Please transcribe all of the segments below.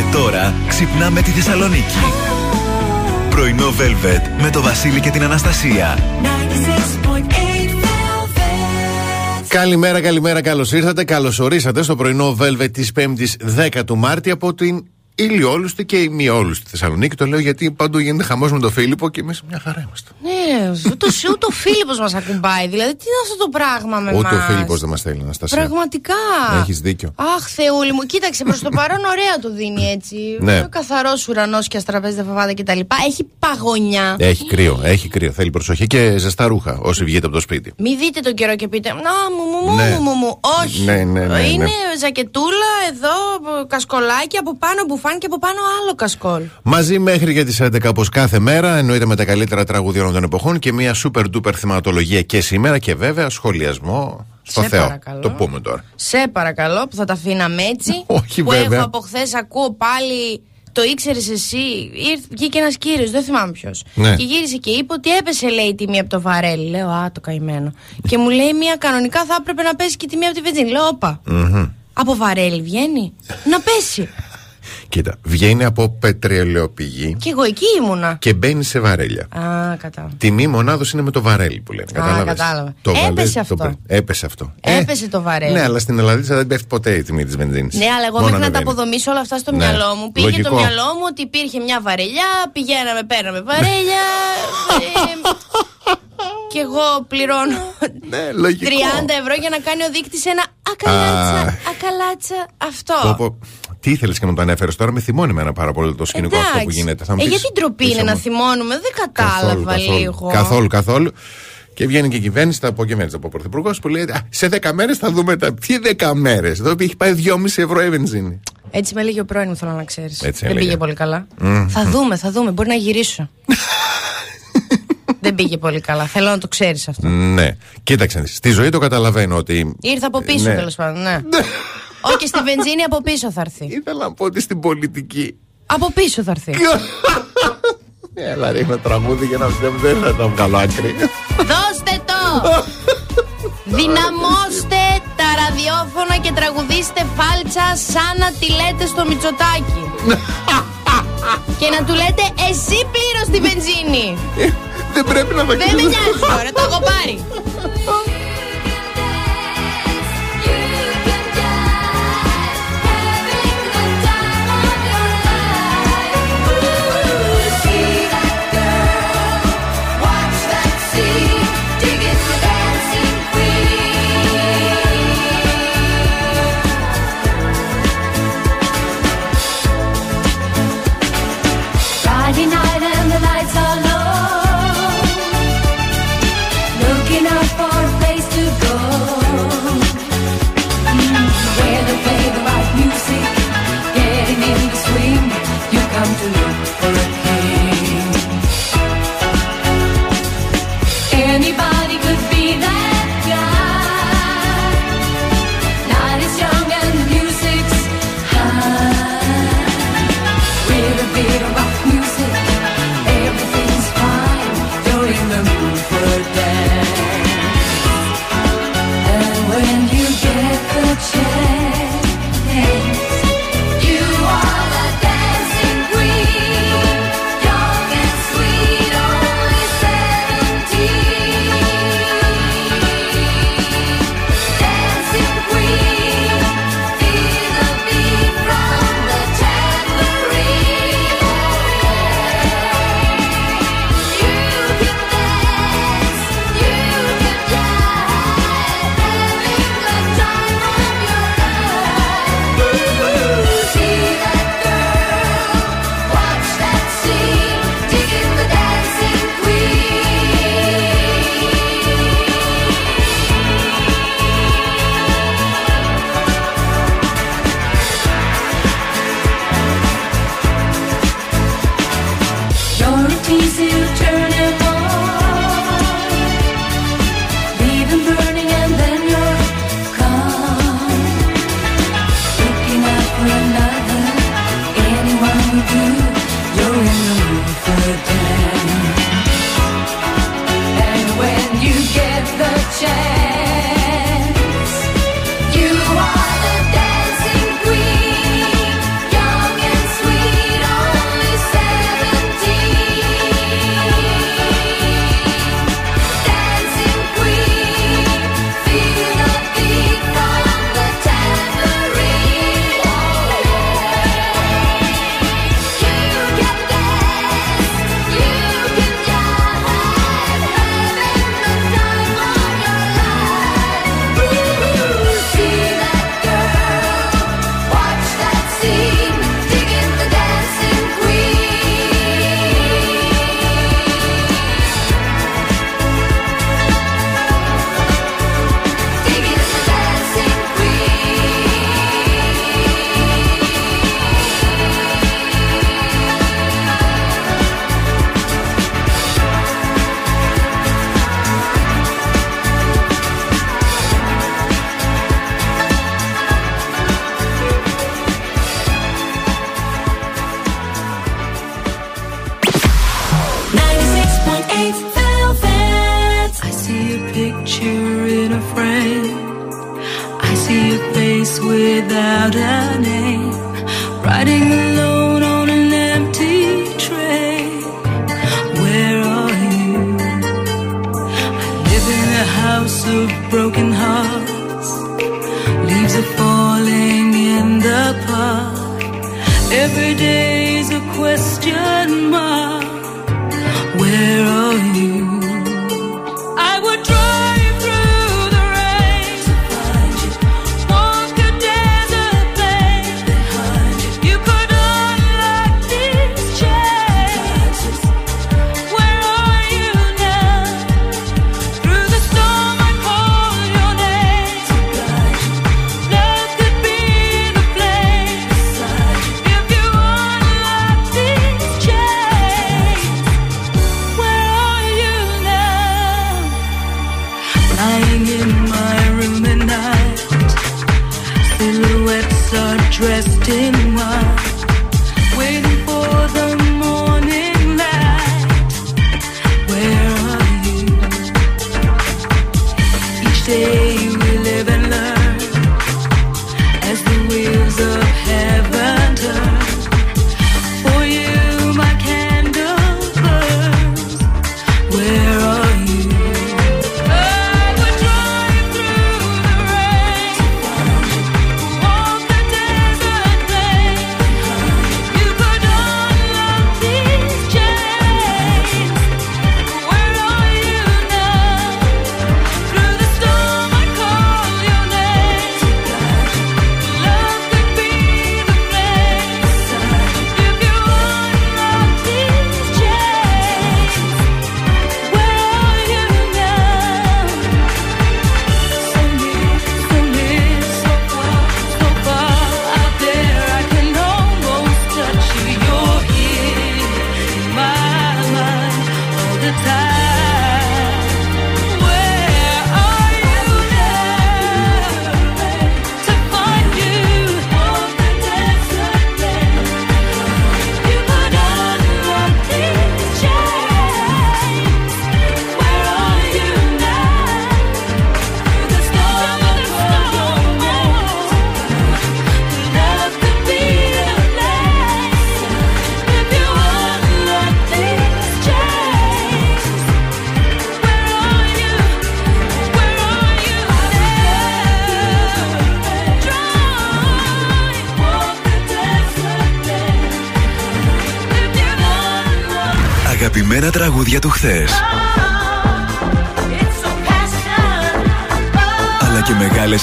Και τώρα ξυπνάμε τη Θεσσαλονίκη. Πρωινό Velvet με το Βασίλη και την Αναστασία. Καλημέρα, καλημέρα, καλώς ήρθατε. Καλώς ορίσατε στο πρωινό Velvet της 5η 10 του Μάρτη από την ηλιόλουστη και ημιόλουστη Θεσσαλονίκη. Το λέω γιατί παντού γίνεται χαμός με τον Φίλιππο και εμείς μια χαρά είμαστε. Ναι, ούτε, ούτε ο Φίλιππος μας ακουμπάει. Δηλαδή, τι είναι αυτό το πράγμα με Ούτε μας; ο Φίλιππος δεν μας θέλει να σταθεί. Πραγματικά. Έχεις δίκιο. Αχ, Θεούλη μου, κοίταξε προς το παρόν ωραία το δίνει έτσι. Ναι. Καθαρός ουρανός και αστραπέζια φαβάδα κτλ. Έχει παγωνιά. Έχει κρύο, έχει κρύο. Θέλει προσοχή και ζεστά ρούχα όσοι βγείτε από το σπίτι. Μην δείτε τον καιρό και πείτε Να μου, μου, μου, Ναι. μου, μου. Όχι. Ναι, ναι, ναι, Είναι ναι. ζακετούλα εδώ, κασκολάκι από πάνω μπουφάν και από πάνω άλλο κασκόλ. Μαζί μέχρι και τις 11 όπως κάθε μέρα, εννοείται με τα καλύτερα τραγούδια όλων των εποχών και μια super duper θεματολογία και σήμερα και βέβαια σχολιασμό στο Σε Θεό. παρακαλώ. Το πούμε τώρα. Σε παρακαλώ που θα τα αφήναμε έτσι. Όχι, που βέβαια. έχω από χθες ακούω πάλι. Το ήξερες εσύ. Ήρθε, βγήκε ένας κύριος, δεν θυμάμαι ποιος. Ναι. Και γύρισε και είπε ότι έπεσε, λέει, η τιμή από το βαρέλι. Λέω, Α, το καημένο. και μου λέει, Μία κανονικά θα έπρεπε να πέσει και η τιμή από τη βενζίνη. Λέω, Όπα. Από βαρέλι βγαίνει. να πέσει. Κοίτα, βγαίνει από πετρελαιοπηγή και εγώ εκεί ήμουνα. και μπαίνει σε βαρέλια. Α, κατάλαβα. Τιμή μονάδος είναι με το βαρέλι που λένε. Κατάλαβες; κατάλαβα. Το Έπεσε βαλές, αυτό. Το... πρέ- Έπεσε αυτό. Έπεσε το βαρέλι. Ναι, αλλά στην Ελλάδα δεν πέφτει ποτέ η τιμή της βενζίνης. Ναι, αλλά εγώ μέχρι να τα αποδομήσω όλα αυτά στο Ναι. μυαλό μου. Πήγε Λογικό. το μυαλό μου ότι υπήρχε μια βαρελιά, πηγαίναμε, παίρναμε βαρέλια. ε, και εγώ πληρώνω Ναι, λογικό. 30 ευρώ για να κάνει ο δείκτης ένα ακαλάτσα, Α. ακαλάτσα. Αυτό. Πω, πω. Τι ήθελες και μου το ανέφερες τώρα, με θυμώνει εμένα πάρα πολύ το σκηνικό αυτό που Εντάξει. γίνεται. Θα μου ε, πεις, γιατί ντροπή είσαι είναι να μόνο- θυμώνουμε, δεν Καθόλου, κατάλαβα καθόλου, λίγο. Καθόλου, καθόλου. Και βγαίνει και η κυβέρνηση, θα αποκυβέρνηση από ο Πρωθυπουργός που λέει «Α, Σε 10 μέρες θα δούμε τα. Τι 10 μέρες. Εδώ έχει πάει 2,5 ευρώ η βενζίνη. Έτσι με έλεγε ο πρώην μου, θέλω να ξέρεις. Έτσι Δεν έλεγε. πήγε πολύ καλά. Θα δούμε, θα δούμε. Μπορεί να γυρίσω. Δεν πήγε πολύ καλά. Θέλω να το ξέρεις αυτό. Ναι. Κοίταξε, στη ζωή το καταλαβαίνω ότι. Ήρθε από πίσω Ναι. τέλος πάντων, ναι. Όχι, και στη βενζίνη από πίσω θα έρθει. Ήθελα να πω ότι στην πολιτική. Από πίσω θα έρθει. Έλα, ρίχνω τραγούδι για να δεν δεν θα τα βγάλω άκρη. Δώστε το! Δυναμώστε τα ραδιόφωνα και τραγουδίστε φάλτσα σαν να τη λέτε στο Μητσοτάκι. και να του λέτε εσύ πλήρως τη βενζίνη. Δεν πρέπει να Δεν με δακρύζω. νοιάζει τώρα, το έχω πάρει.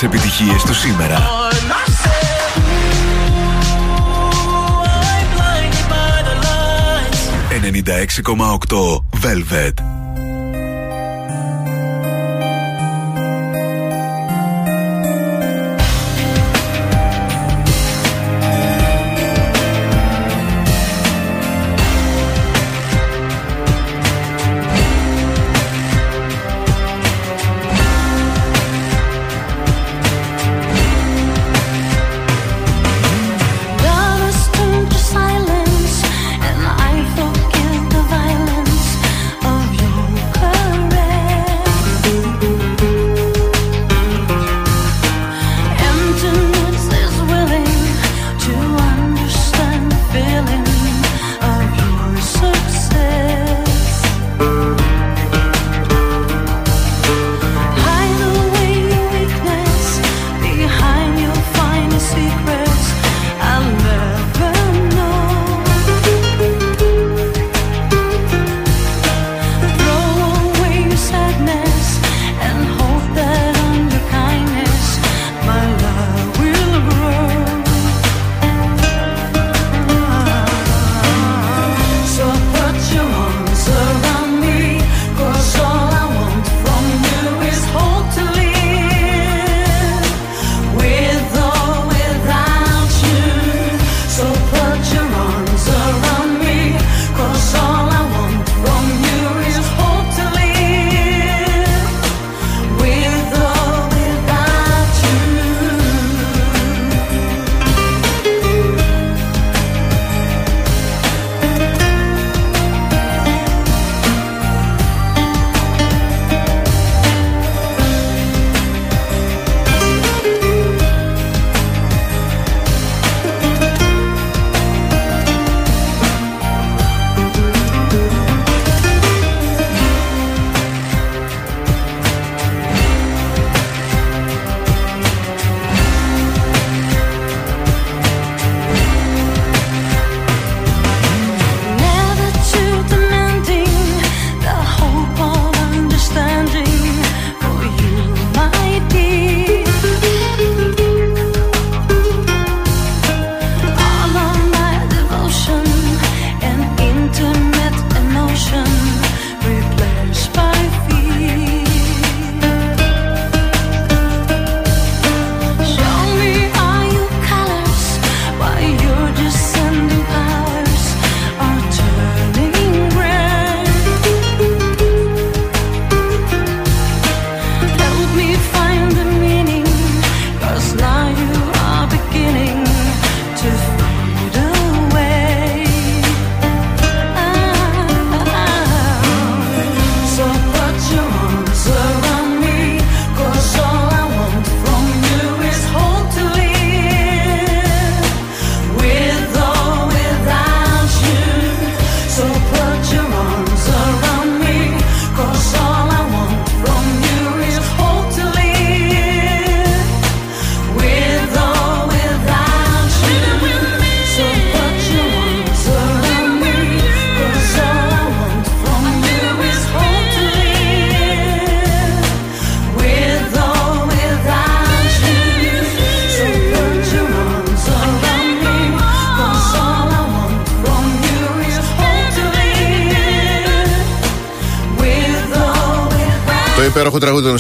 Επιτυχίες του σήμερα.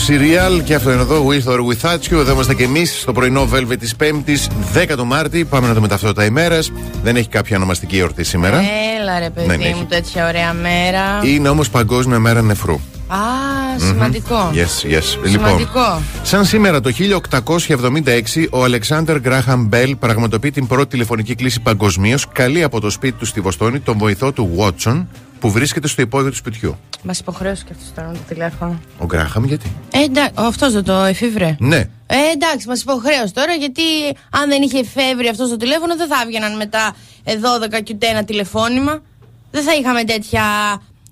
Serial και αυτό είναι εδώ, With or Without You. Εδώ είμαστε και εμείς στο πρωινό Velvet της 5η, 10 του Μάρτη. Πάμε να δούμε ταυτότητα ημέρας. Δεν έχει κάποια ονομαστική εορτή σήμερα. Έλα ρε παιδί Δεν μου, έχει. τέτοια ωραία μέρα. Είναι όμως Παγκόσμια Μέρα Νεφρού. Α, σημαντικό. Yes, yes. Σημαντικό. Λοιπόν, σαν σήμερα το 1876, ο Αλεξάνδρ Γκράχαμ Μπέλ πραγματοποιεί την πρώτη τηλεφωνική κλήση παγκοσμίως, καλεί από το σπίτι του στη Βοστόνη τον βοηθό του Βότσον, που βρίσκεται στο υπόγειο του σπιτιού. Μας υποχρέωσε και αυτός τώρα με το τηλέφωνο. Ο Γκράχαμ γιατί; Ε, εντάξει, αυτός δεν το εφήβρε. Ναι. Ε, εντάξει, μας υποχρέωσε τώρα γιατί αν δεν είχε εφεύρει αυτό το τηλέφωνο δεν θα έβγαιναν μετά ε, 12 και ούτε ένα τηλεφώνημα. Δεν θα είχαμε τέτοια,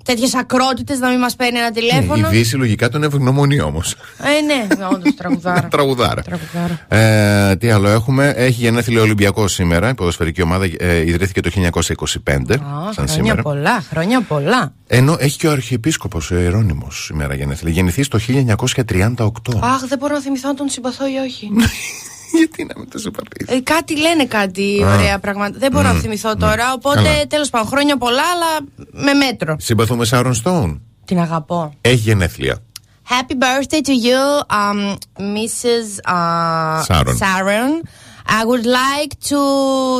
τέτοιες ακρότητες να μην μας παίρνει ένα Η τηλέφωνο. Δύση λογικά τον ευγνωμονεί όμως. Ε, ναι, όντως τραγουδάρα. Τραγουδάρα. Τραγουδάρα. Ε, τι άλλο έχουμε; Έχει γενέθλιο Ολυμπιακό σήμερα. Η ποδοσφαιρική ομάδα ε, ιδρύθηκε το 1925. Α, σαν χρόνια σήμερα. πολλά, χρόνια πολλά. Ενώ έχει και ο Αρχιεπίσκοπος ο Ιερώνυμος σήμερα γενέθλια. Γεννηθεί το 1938. Αχ, δεν μπορώ να θυμηθώ αν τον συμπαθώ ή όχι. Γιατί να μην το συμπαθείς; Ε, κάτι λένε κάτι ωραία πράγματα. Δεν μπορώ να θυμηθώ τώρα. Οπότε Καλά. τέλος πάντων, χρόνια πολλά, αλλά με μέτρο. Συμπαθούμε Σάρον Στόουν. Την αγαπώ. Έχει γενέθλια. Happy birthday to you, um, Mrs. Uh, Sharon. Sharon. I would like to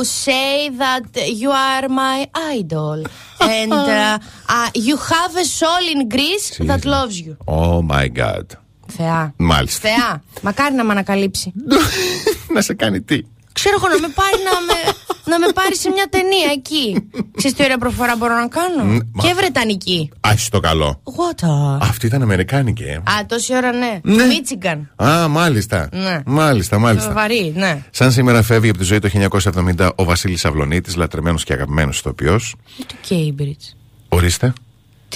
say that you are my idol. and uh, uh, you have a soul in Greece that loves you. Oh my god. Θεά. Μάλιστα. Θεά. Μακάρι να με ανακαλύψει. να σε κάνει τι. Ξέρω εγώ να με πάρει να με, να με πάρει σε μια ταινία εκεί. Ξέρεις τι ωραία προφορά μπορώ να κάνω; μα- Και βρετανική. Άχι το καλό. What a... Αυτή ήταν Αμερικάνικη, ε. Α, τόση ώρα ναι. Ναι. Μίτσιγκαν. Α, μάλιστα. Ναι. Μάλιστα, μάλιστα. Βαρύ, ναι. Σαν σήμερα φεύγει από τη ζωή το 1970 ο Βασίλης Αυλονίτης, λατρεμένος και αγαπημένος ηθοποιός. Ή το Cambridge. Ορίστε.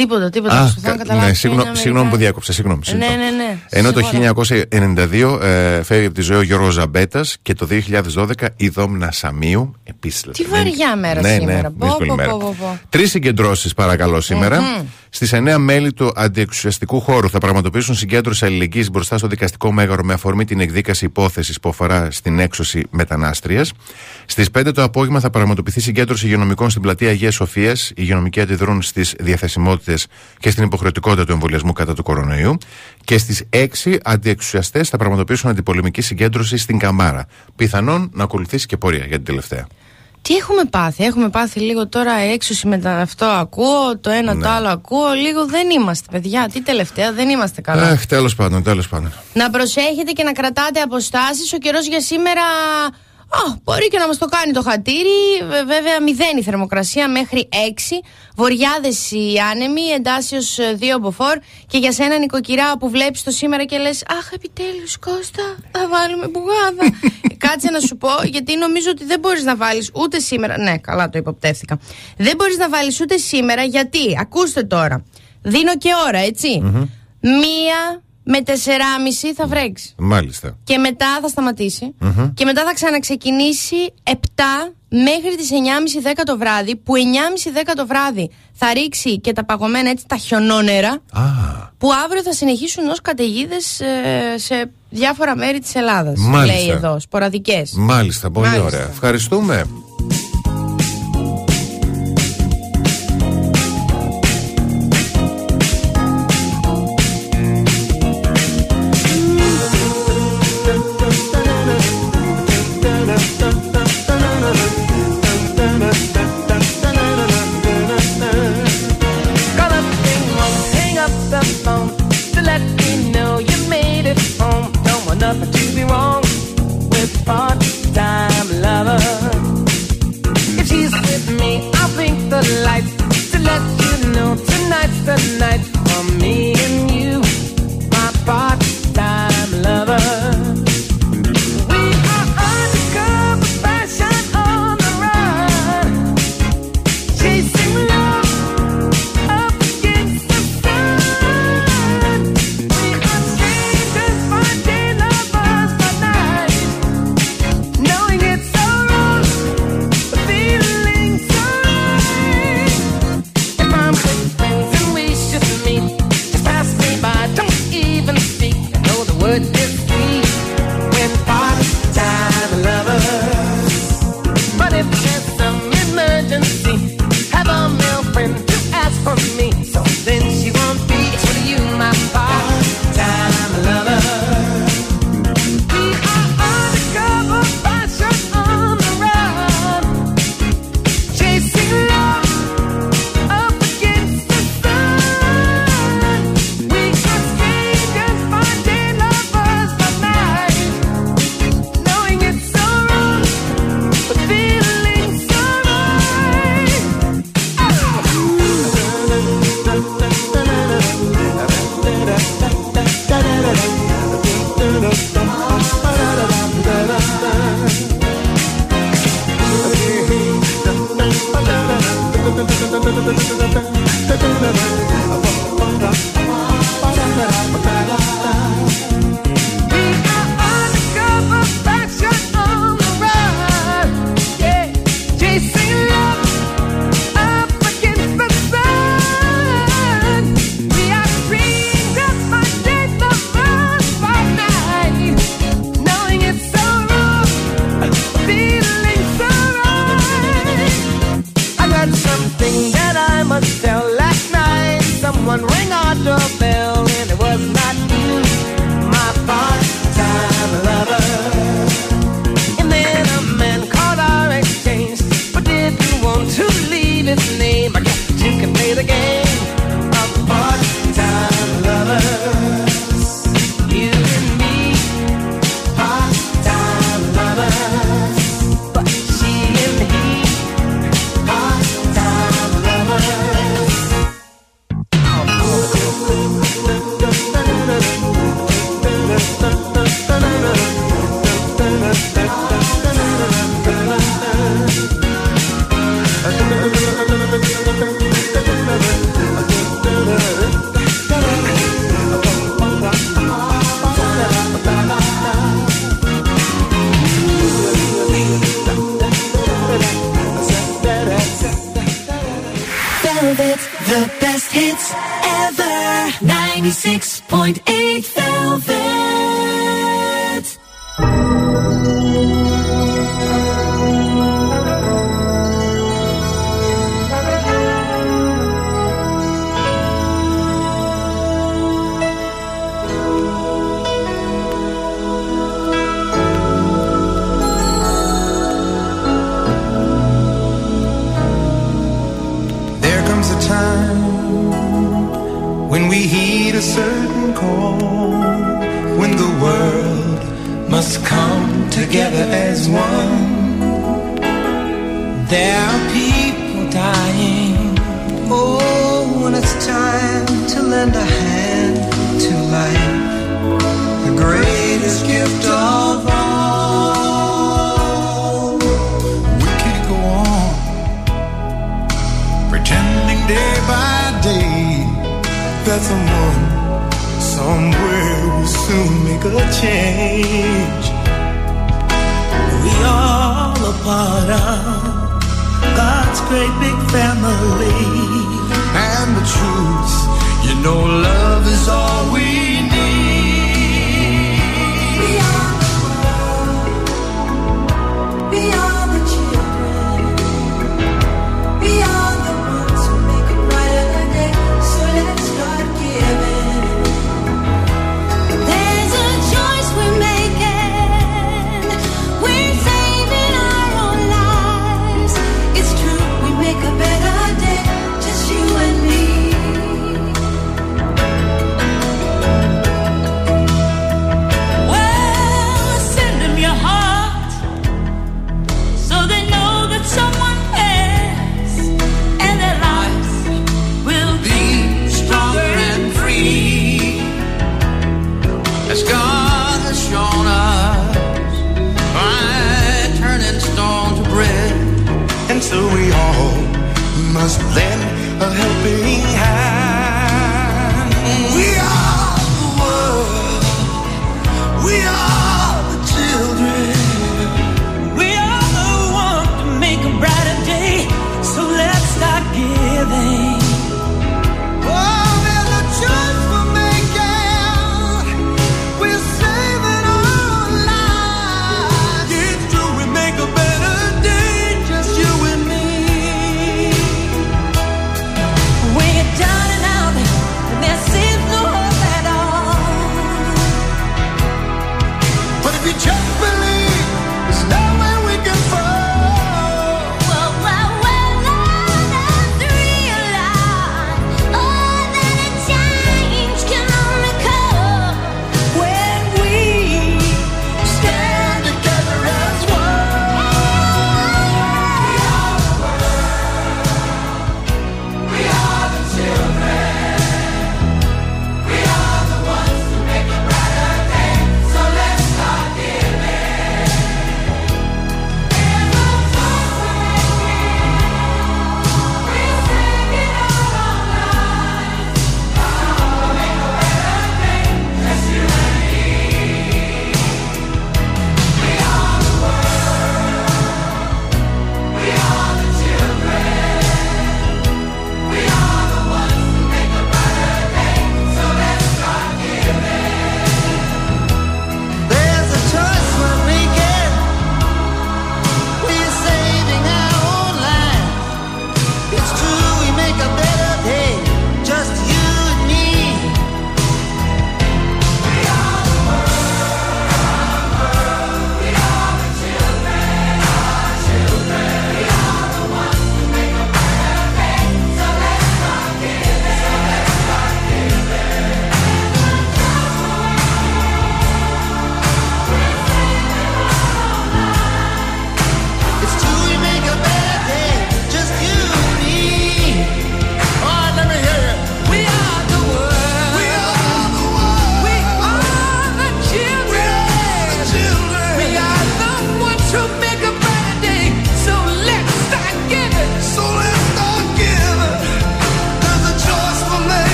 Τίποτα, τίποτα. Α, προσπαθώ να κα- καταλάβω ναι, ποια συγγνώ- είναι συγγνώμη που Αμερικάνικα. διάκοψα, συγγνώμη. Ναι, συγγνώμη. ναι, ναι. Ενώ το Συγγνώμη. 1992 ε, φεύγει από τη ζωή ο Γιώργος Ζαμπέτας και το 2012 η Δόμνα Σαμίου. Επίσης. Τι βαριά μέρα σήμερα. Πω, δύσκολη πω, μέρα. πω, πω, πω. Τρεις συγκεντρώσεις, παρακαλώ, σήμερα. Στις 9 μέλη του αντιεξουσιαστικού χώρου θα πραγματοποιήσουν συγκέντρωση αλληλεγγύης μπροστά στο δικαστικό μέγαρο με αφορμή την εκδίκαση υπόθεσης που αφορά στην έξωση μετανάστριας. Στις 5 το απόγευμα θα πραγματοποιηθεί συγκέντρωση υγειονομικών στην πλατεία Αγίας Σοφίας. Οι υγειονομικοί αντιδρούν στις διαθεσιμότητες και στην υποχρεωτικότητα του εμβολιασμού κατά του κορονοϊού. Και στις 6 αντιεξουσιαστές θα πραγματοποιήσουν αντιπολεμική συγκέντρωση στην Καμάρα. Πιθανόν να ακολουθήσει και πορεία για την τελευταία. Τι έχουμε πάθει, έχουμε πάθει λίγο τώρα έξωση με τα- αυτό ακούω, το ένα Ναι. το άλλο ακούω, λίγο δεν είμαστε παιδιά, τι τελευταία, δεν είμαστε καλά. Αχ, τέλος πάντων, τέλος πάντων. Να προσέχετε και να κρατάτε αποστάσεις, ο καιρός για σήμερα Α, μπορεί και να μας το κάνει το χατήρι. Βε- Βέβαια, μηδέν η θερμοκρασία μέχρι 6. Βοριάδες οι άνεμοι, εντάσσεως 2 μποφόρ. Και για σένα, νοικοκυρά, που βλέπεις το σήμερα και λες Αχ, επιτέλους, Κώστα, θα βάλουμε μπουγάδα. Κάτσε να σου πω, γιατί νομίζω ότι δεν μπορείς να βάλεις ούτε σήμερα. Ναι, καλά, το υποπτεύθηκα. Δεν μπορείς να βάλεις ούτε σήμερα, γιατί, ακούστε τώρα. Δίνω και ώρα, έτσι. Μία με 4,5 θα βρέξει. Μάλιστα. Και μετά θα σταματησει Και μετά θα ξαναξεκινήσει 7 μέχρι τις 9.30-10 το βράδυ. Που 9.30-10 το βράδυ θα ρίξει και τα παγωμένα έτσι τα χιονόνερα. Α, Που αύριο θα συνεχίσουν ως καταιγίδες σε διάφορα μέρη της Ελλάδας. Μάλιστα. Λέει εδώ, σποραδικές. μάλιστα, πολύ Μάλιστα. ωραία. Ευχαριστούμε.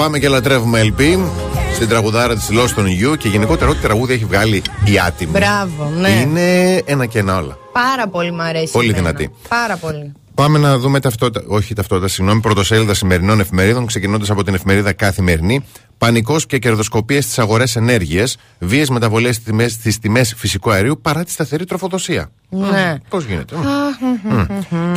Αγαπάμε και λατρεύουμε LP στην τραγουδάρα της Lost on You και γενικότερα ό,τι τραγούδι έχει βγάλει η άτιμη. Μπράβο, ναι. Είναι ένα και ένα όλα. Πάρα πολύ μ' αρέσει. Πολύ εμένα. δυνατή. Πάρα πολύ. Πάμε να δούμε ταυτότητα, όχι ταυτότητα, συγγνώμη, πρωτοσέλιδα σημερινών εφημερίδων, ξεκινώντας από την εφημερίδα Καθημερινή. Πανικός και κερδοσκοπίες στις αγορές ενέργειας, βίαιε μεταβολές στις τιμές φυσικού αερίου παρά τη σταθερή τροφοδοσία. Ναι. Πώς γίνεται. Μμ.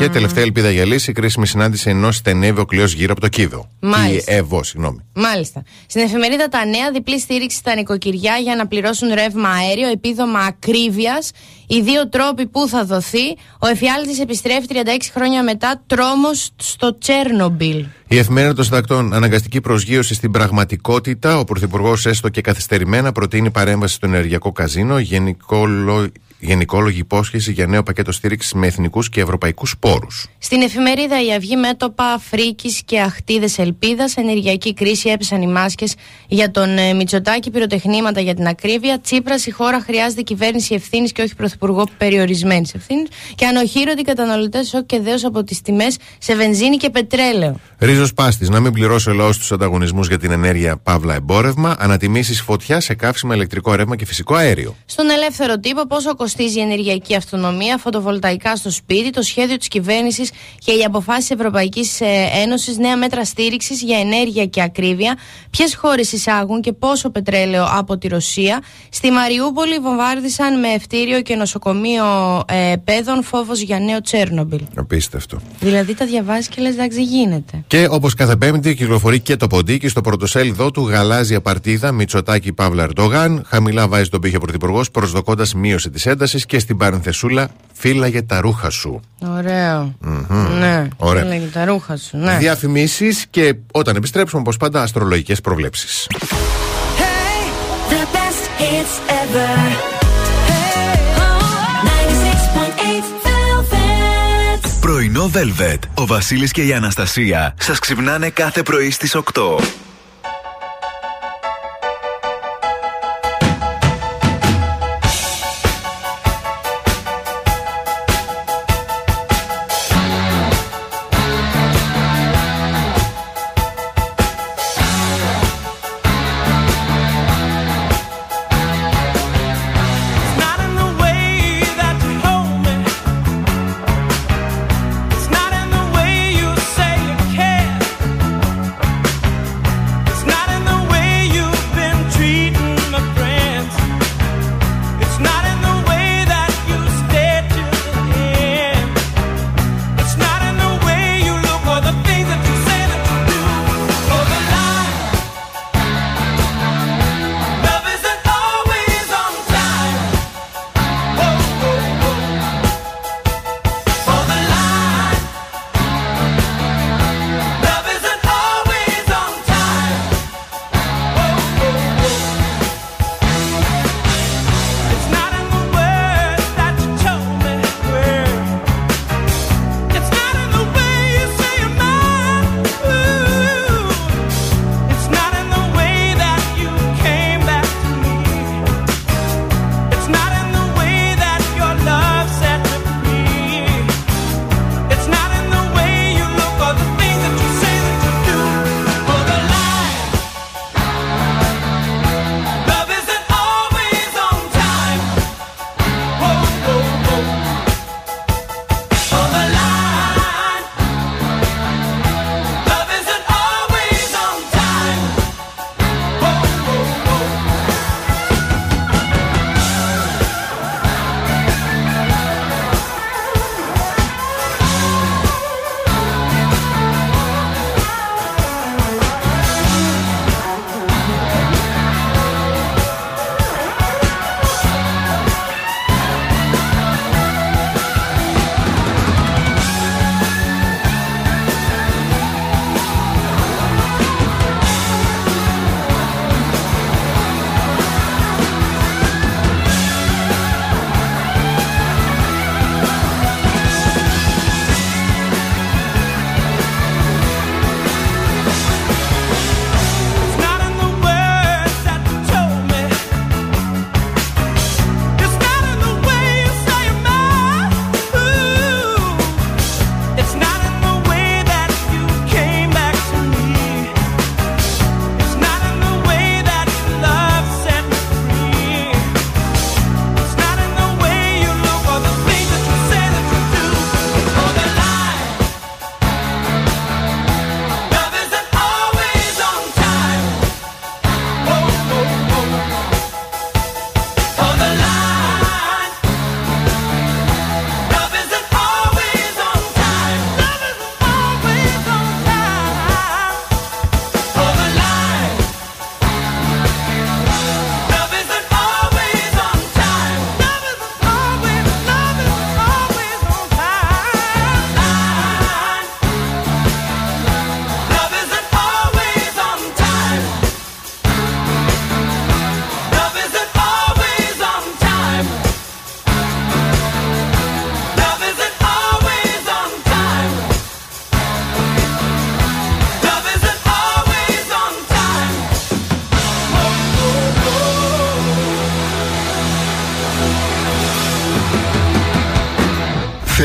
Και τελευταία ελπίδα για λύση, κρίσιμη συνάντηση ενός στενεύει ο κλειό γύρω από το Κίδο. Μάλιστα. Η ΕΒΟ, συγγνώμη. Μάλιστα. Στην εφημερίδα Τα Νέα, διπλή στήριξη στα νοικοκυριά για να πληρώσουν ρεύμα αέριο, επίδομα ακρίβειας. Οι δύο τρόποι που θα δοθεί. Ο εφιάλτης επιστρέφει 36 χρόνια μετά, τρόμος στο Τσέρνομπιλ. Η εφημερίδα των συντακτών αναγκαστική προσγείωση στην πραγματικότητα. Ο Πρωθυπουργός, έστω και καθυστερημένα, προτείνει παρέμβαση στο ενεργειακό καζίνο. Γενικόλο... Γενικόλογη υπόσχεση για νέο πακέτο στήριξης με εθνικούς και ευρωπαϊκούς πόρους. Στην εφημερίδα Η Αυγή μέτωπα φρίκη και αχτίδες ελπίδας. Ενεργειακή κρίση έπεσαν οι μάσκες για τον ε, Μητσοτάκη, πυροτεχνήματα για την ακρίβεια. Τσίπρας, η χώρα χρειάζεται κυβέρνηση ευθύνης και όχι πρωθυπουργό περιορισμένης ευθύνης. Και ανοχήρωτοι καταναλωτές σοκ και δέο από τις τιμές σε βενζίνη και πετρέλαιο. Ρίζος Πάστης, να μην πληρώσει ο λαός τους ανταγωνισμούς για την ενέργεια παύλα εμπόρευμα. Ανατιμήσεις φωτιά σε καύσιμα ηλεκτρικό ρεύμα και φυσικό αέριο. Στον ελεύθερο τύπο, πόσο κοστίζει η ενεργειακή αστυνομία, φωτοβολταϊκά στο σπίτι, το σχέδιο της κυβέρνησης και οι αποφάσεις Ευρωπαϊκής Ένωσης, νέα μέτρα στήριξης για ενέργεια και ακρίβεια, ποιες χώρες εισάγουν και πόσο πετρέλαιο από τη Ρωσία. Στη Μαριούπολη βομβάρδισαν με ευτήριο και νοσοκομείο ε, παιδών φόβος για νέο Τσέρνομπιλ. Απίστευτο. Δηλαδή τα διαβάζεις και λες, εντάξει, γίνεται. Και όπως κάθε Πέμπτη κυκλοφορεί και το ποντίκι στο πρωτοσέλιδό του γαλάζια παρτίδα Μητσοτάκη Παύλα Ερντογάν. Χαμηλά βάζει τον πύχη ο Πρωθυπουργός προσδοκώντας μείωση της έντασης και στην παρενθεσούλα φύλαγε τα ρούχα σου. Ωραίο. Ναι, Ωραία. έλεγε τα ρούχα σου. Ναι. Διαφημίσεις και όταν επιστρέψουμε, όπως πάντα, αστρολογικές προβλέψεις. The best hits ever. Πρωινό Velvet. Ο Βασίλης και η Αναστασία σας ξυπνάνε κάθε πρωί στις 8.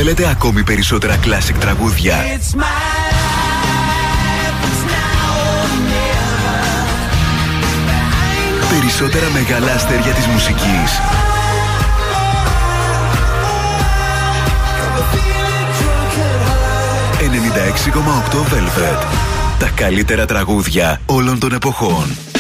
θέλετε ακόμη περισσότερα classic τραγούδια; Περισσότερα μεγάλα αστέρια της μουσικής. 96,8 Velvet. Τα καλύτερα τραγούδια όλων των εποχών.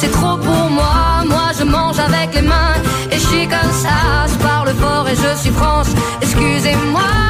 C'est trop pour moi. Moi je mange avec les mains et je suis comme ça, je parle fort et je suis France. Excusez-moi.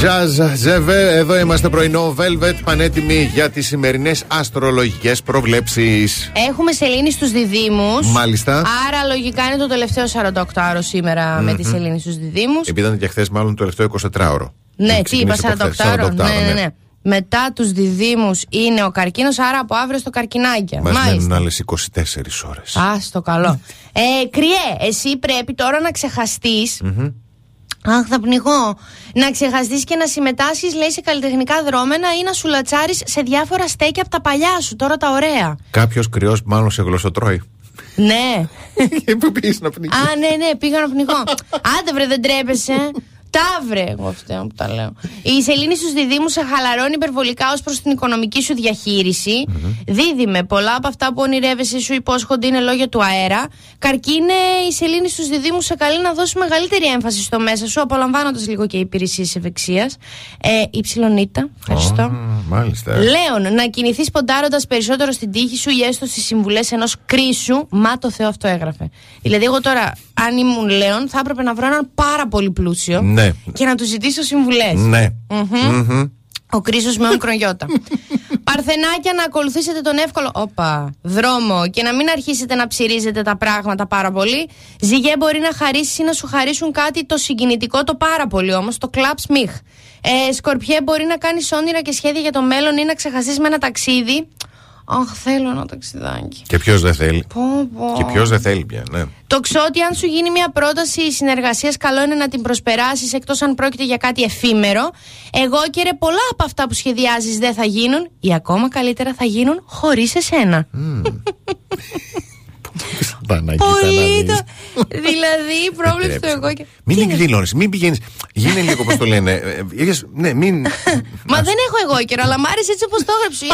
Ζαζ, ζεβέ, εδώ είμαστε πρωινό Velvet, πανέτοιμοι για τις σημερινές αστρολογικές προβλέψεις. Έχουμε σελήνη στους διδήμου. Μάλιστα. Άρα λογικά είναι το τελευταίο 48ωρο σήμερα με τη σελήνη στους διδήμου. Επειδή ήταν και χθες, μάλλον το τελευταίο 24ωρο. Ναι, τι είπα, 48ωρο. 48ωρο. Ναι, ναι, ναι. Μετά τους διδήμου είναι ο καρκίνος, άρα από αύριο στο καρκινάκια. Μας μένουν Μάλιστα. άλλες 24 ώρες. Α, στο καλό. ε, κρυέ, εσύ πρέπει τώρα να ξεχαστείς. Αχ, θα πνιγώ. Να ξεχαστείς και να συμμετάσχεις, λέει, σε καλλιτεχνικά δρόμενα ή να σου λατσάρεις σε διάφορα στέκια από τα παλιά σου, τώρα τα ωραία. Κάποιος κρυός, μάλλον σε γλωσσοτρώει. Ναι. Πού πήγες να πνιγεί. Α, ναι, ναι, πήγα να πνιγώ. Άντε, βρε, δεν τρέπεσαι. Ταύρε, εγώ φταίω που τα λέω. Η σελήνη στους διδήμου σε χαλαρώνει υπερβολικά ως προς την οικονομική σου διαχειριση Δίδυμε, πολλά από αυτά που ονειρεύεσαι σου υπόσχονται είναι λόγια του αέρα. Καρκίνε, η σελήνη στους διδήμου σε καλεί να δώσει μεγαλύτερη έμφαση στο μέσα σου, απολαμβάνοντας λίγο και υπηρεσίες ευεξίας. Ε, υψηλονίτα, ευχαριστώ. Α, Μάλιστα. Λέων, να κινηθείς ποντάροντας περισσότερο στην τύχη σου ή έστω στις συμβουλές ενός κρίσου. Μα το Θεό αυτό έγραφε. Δηλαδή, εγώ τώρα, αν ήμουν Λέων, θα έπρεπε να βρω έναν πάρα πολύ πλούσιο Ναι. και να τους ζητήσω συμβουλές. Ναι. Μμμ. Ο κρίσος με όγκρον Παρθενάκια να ακολουθήσετε τον εύκολο όπα, δρόμο και να μην αρχίσετε να ψυρίζετε τα πράγματα πάρα πολύ. Ζυγέ μπορεί να χαρίσεις ή να σου χαρίσουν κάτι το συγκινητικό το πάρα πολύ όμως, το κλαμπ σμιχ. Ε, σκορπιέ μπορεί να κάνεις όνειρα και σχέδια για το μέλλον ή να ξεχαστείς με ένα ταξίδι. Αχ, θέλω ένα ταξιδάκι. Και ποιος δεν θέλει. Πω, πω. Και ποιος δεν θέλει πια, ναι. Το ξότι αν σου γίνει μια πρόταση συνεργασίας, καλό είναι να την προσπεράσεις εκτός αν πρόκειται για κάτι εφήμερο. Εγώ και ρε, πολλά από αυτά που σχεδιάζεις δεν θα γίνουν ή ακόμα καλύτερα θα γίνουν χωρίς εσένα. Παναγίτα Πολύ να το. δεις. δηλαδή, η πρόβλεψη του Επιτρέψτε. εγώ και. Μην Τι είναι; εκδηλώνεις, μην πηγαίνεις. Γίνε λίγο, πώς το λένε. ε, ε, είδες, Ναι, μην. Μα δεν έχω εγώ καιρό, αλλά μ' άρεσε έτσι όπως το έγραψε.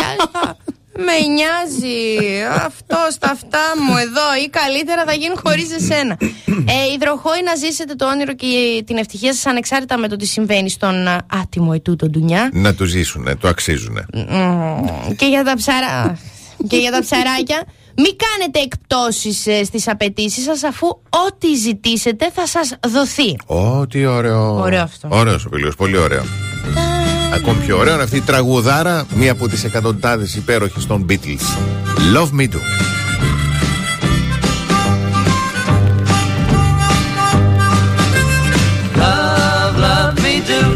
η άλλη, «Α, Με νοιάζει αυτός στα αυτά μου εδώ ή καλύτερα θα γίνουν χωρίς εσένα. Ε, υδροχόη να ζήσετε το όνειρο και την ευτυχία σας ανεξάρτητα με το τι συμβαίνει στον α, άτιμο ετούτο ντουνιά. Να το ζήσουνε, το αξίζουνε. Μμμ. Και για τα ψαρά. και για τα ψαράκια. Μην κάνετε εκπτώσεις ε, στις απαιτήσεις σας αφού ό,τι ζητήσετε θα σας δοθεί. Ω, τι ωραίο. Ωραίο αυτό. Ωραίος ο Πηλίος, πολύ ωραίο. Ακόμη πιο ωραίο αυτή η τραγουδάρα, μία από τι εκατοντάδε υπέροχες των Beatles. Love Me Do. Love, love me too.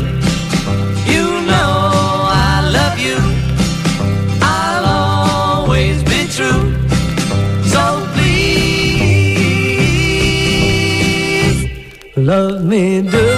You know I love you. I'll always be true. So please, love me do.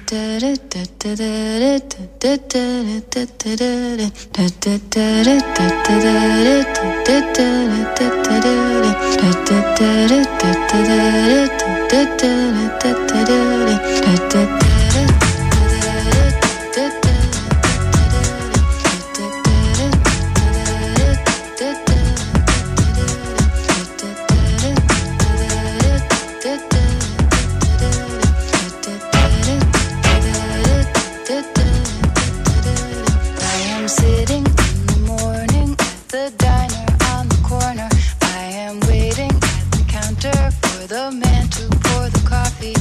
the man to pour the coffee,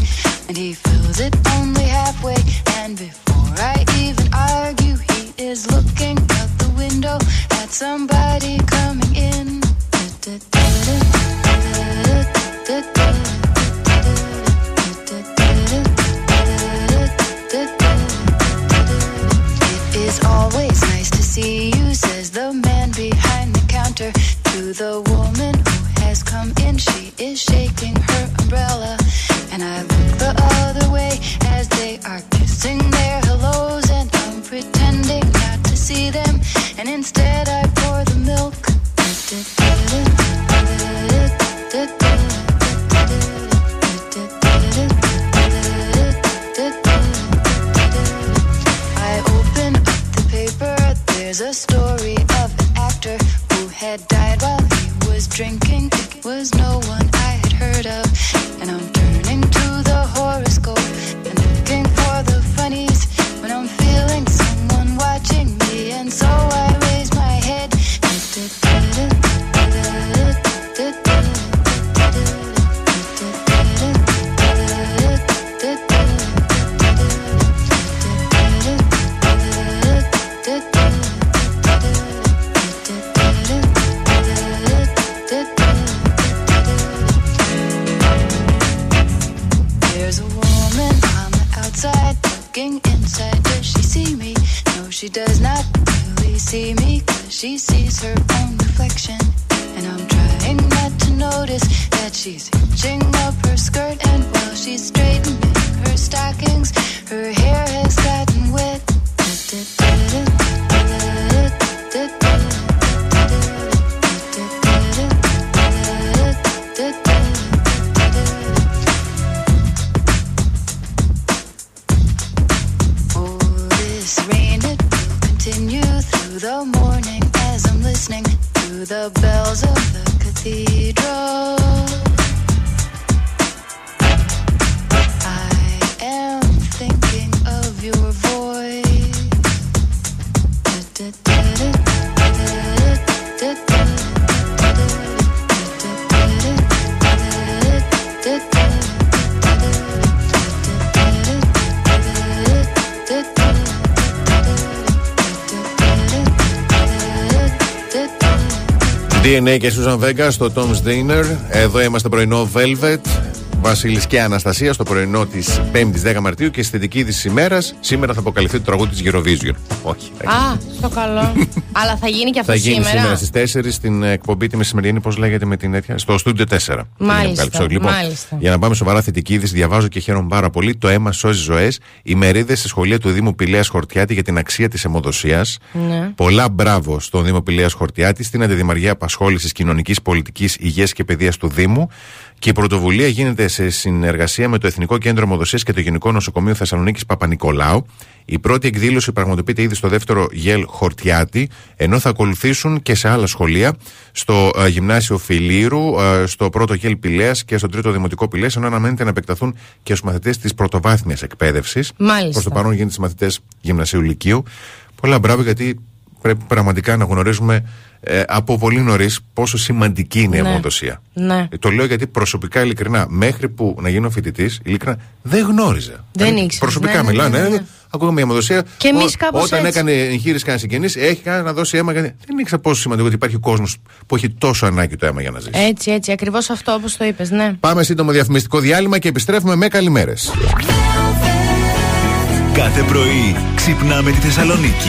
and he fills it only halfway. And before I even argue, he is looking out the window at somebody coming in. It's always nice to see you, says the man behind the counter to the woman who has come in. She is shaking umbrella, and I look the other way as they are kissing DNA και Susan Vega στο Tom's Dinner. Εδώ είμαστε πρωινό Velvet. Βασίλης και Αναστασία στο πρωινό της 5η 10 Μαρτίου και στη θετική είδηση της ημέρας. Σήμερα θα αποκαλυφθεί το τραγούδι της Eurovision. Όχι. θα Α, στο καλό. Αλλά θα γίνει και αυτό Θα γίνει σήμερα. σήμερα στις 4 στην εκπομπή τη μεσημερινή, πώς λέγεται με την τέτοια, στο Studio 4. Μάλιστα, Την αποκάλυψη. Λοιπόν, μάλιστα. για να πάμε σοβαρά θετική είδηση, διαβάζω και χαίρομαι πάρα πολύ. Το αίμα σώζει ζωές. Οι μερίδες στη σχολεία του Δήμου Πηλέας Χορτιάτη για την αξία της αιμοδοσίας. Ναι. Πολλά μπράβο στον Δήμο Πηλέας Χορτιάτη, στην Αντιδημαργία Απασχόλησης Κοινωνικής Πολιτικής Υγείας και Παιδείας του Δήμου. Και η πρωτοβουλία γίνεται σε συνεργασία με το Εθνικό Κέντρο Αιμοδοσίας και το Γενικό Νοσοκομείο Θεσσαλονίκης Παπα-Νικολάου. Η πρώτη εκδήλωση πραγματοποιείται ήδη στο δεύτερο γέλ Χορτιάτη, ενώ θα ακολουθήσουν και σε άλλα σχολεία, στο ε, Γυμνάσιο Φιλήρου, ε, στο πρώτο γέλ Πηλέας και στο τρίτο Δημοτικό Πηλέας, ενώ αναμένεται να επεκταθούν και στου μαθητές της πρωτοβάθμιας εκπαίδευσης. Μάλιστα. Προς το παρόν γίνεται στις μαθητές Γυμνασίου Λυκείου. Πολλά μπράβο, γιατί πρέπει πραγματικά να γνωρίζουμε ε, από πολύ νωρίς πόσο σημαντική είναι η Ναι. αιμοδοσία. Ναι. Ε, Το λέω γιατί προσωπικά, ειλικρινά, μέχρι που να γίνω φοιτητής, ειλικρινά δεν γνώριζα. Δεν Δηλαδή, ήξερες. Προσωπικά Ναι, ναι, μιλάνε. ναι, ναι. ε, Ακούγαμε η αιμοδοσία. Και εμείς Ό- κάπως Όταν έτσι. έκανε εγχείρηση κανένα συγγενής, έχει κάνει να δώσει αίμα. γιατί Δεν ήξερα πόσο σημαντικό ότι υπάρχει κόσμος που έχει τόσο ανάγκη το αίμα για να ζήσει. Έτσι, έτσι. Ακριβώς αυτό όπως το είπες, ναι. Πάμε σύντομο διαφημιστικό διάλειμμα και επιστρέφουμε με καλημέρες. Κάθε πρωί ξυπνάμε τη Θεσσαλονίκη.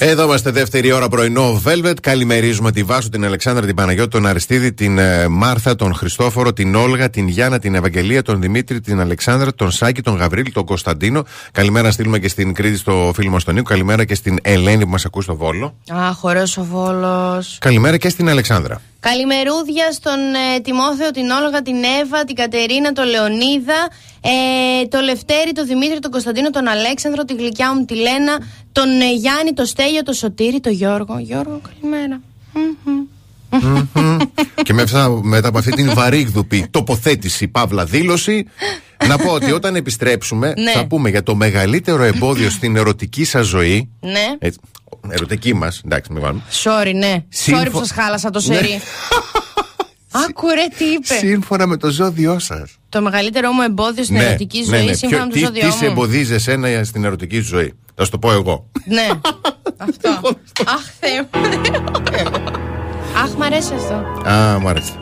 Εδώ είμαστε δεύτερη ώρα πρωινό Velvet. Καλημερίζουμε τη Βάσο, την Αλεξάνδρα, την Παναγιώτη, τον Αριστίδη, την ε, Μάρθα, τον Χριστόφορο, την Όλγα, την Γιάννα, την Ευαγγελία, τον Δημήτρη, την Αλεξάνδρα, τον Σάκη, τον Γαβρίλη, τον Κωνσταντίνο. Καλημέρα να στείλουμε και στην Κρήτη στο φίλο μας τον Νίκο. Καλημέρα και στην Ελένη που μας ακούς στο Βόλο. Αχ, ωραίο ο Βόλος. Καλημέρα και στην Αλεξάνδρα. Καλημερούδια στον ε, Τιμόθεο, την Όλγα, την Εύα, την Κατερίνα, τον Λεωνίδα, ε, τον Λευτέρη, τον Δημήτρη, τον Κωνσταντίνο, τον Αλέξανδρο, τη γλυκιά μου τη Λένα, τον ε, Γιάννη, τον Στέλιο, τον Σωτήρη, τον Γιώργο. Γιώργο, καλημέρα. και μέσα, μετά από αυτή την βαρύγδουπη τοποθέτηση, παύλα δήλωση, να πω ότι όταν επιστρέψουμε Ναι. θα πούμε για το μεγαλύτερο εμπόδιο στην ερωτική σας ζωή. Ναι. Έτσι, ερωτική μας, εντάξει, μην βάλουμε. Sorry, ναι. Σύμφω- Sorry που σας χάλασα το Ναι. σερί. Άκου ρε τι είπε. Σύμφωνα με το ζώδιό σας. Το μεγαλύτερό μου εμπόδιο στην ερωτική ζωή σύμφωνα με το Ναι, Ποιο- τι, ζώδιό τι σε μου. εμποδίζει εσένα στην ερωτική σου ζωή; Θα σου το πω εγώ. Ναι. αυτό. Αχ, Θεέ μου. Αχ, μ' αρέσει αυτό. Α, μου άρεσε.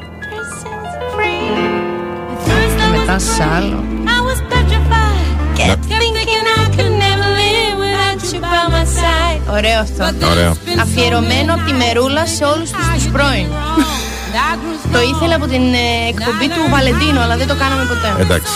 Μετά σ' άλλο. I was petrified. Kept thinking I could never live without you by my side. Ωραίο αυτό. Ωραίο. Αφιερωμένο από τη Μερούλα σε όλους τους, τους πρώην. Το ήθελε από την ε, εκπομπή του Βαλεντίνου, αλλά δεν το κάναμε ποτέ. Εντάξει.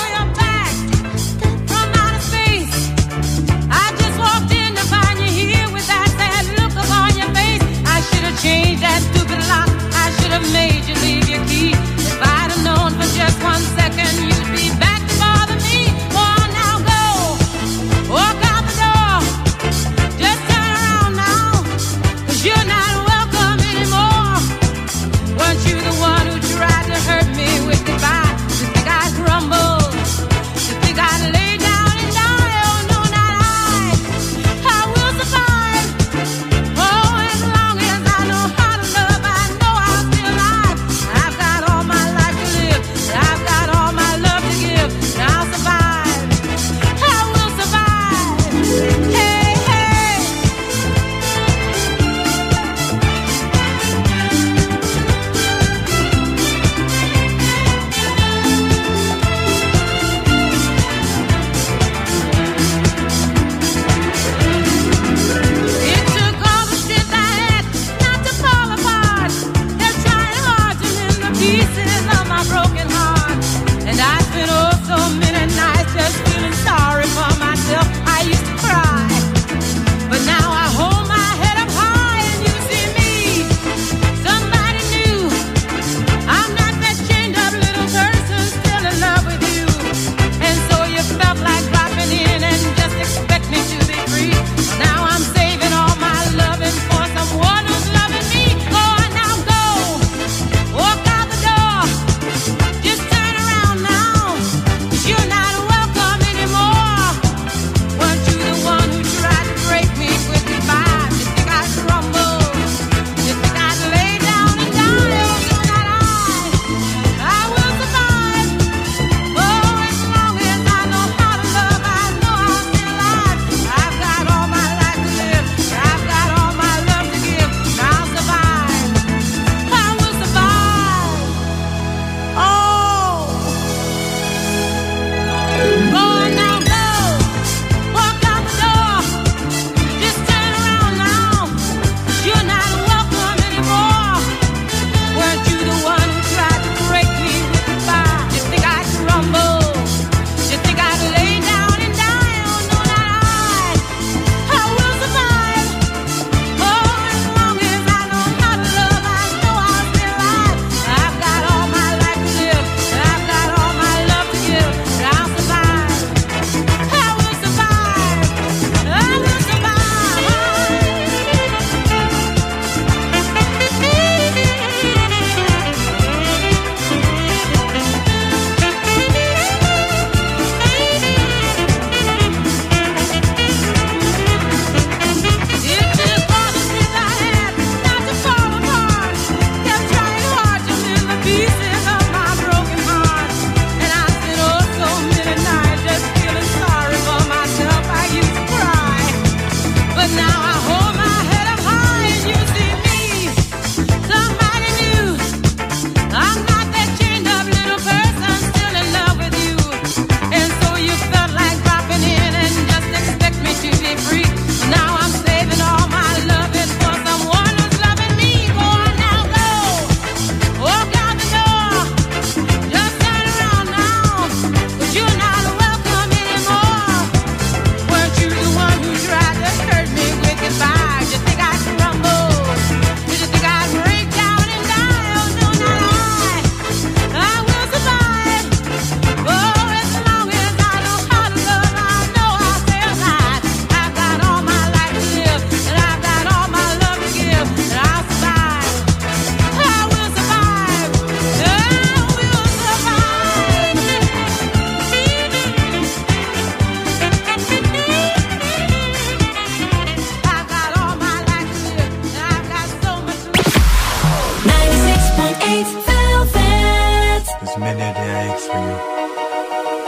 for you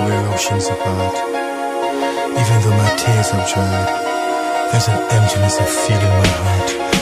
where oceans apart. Even though my tears have dried, there's an emptiness I feel in my heart.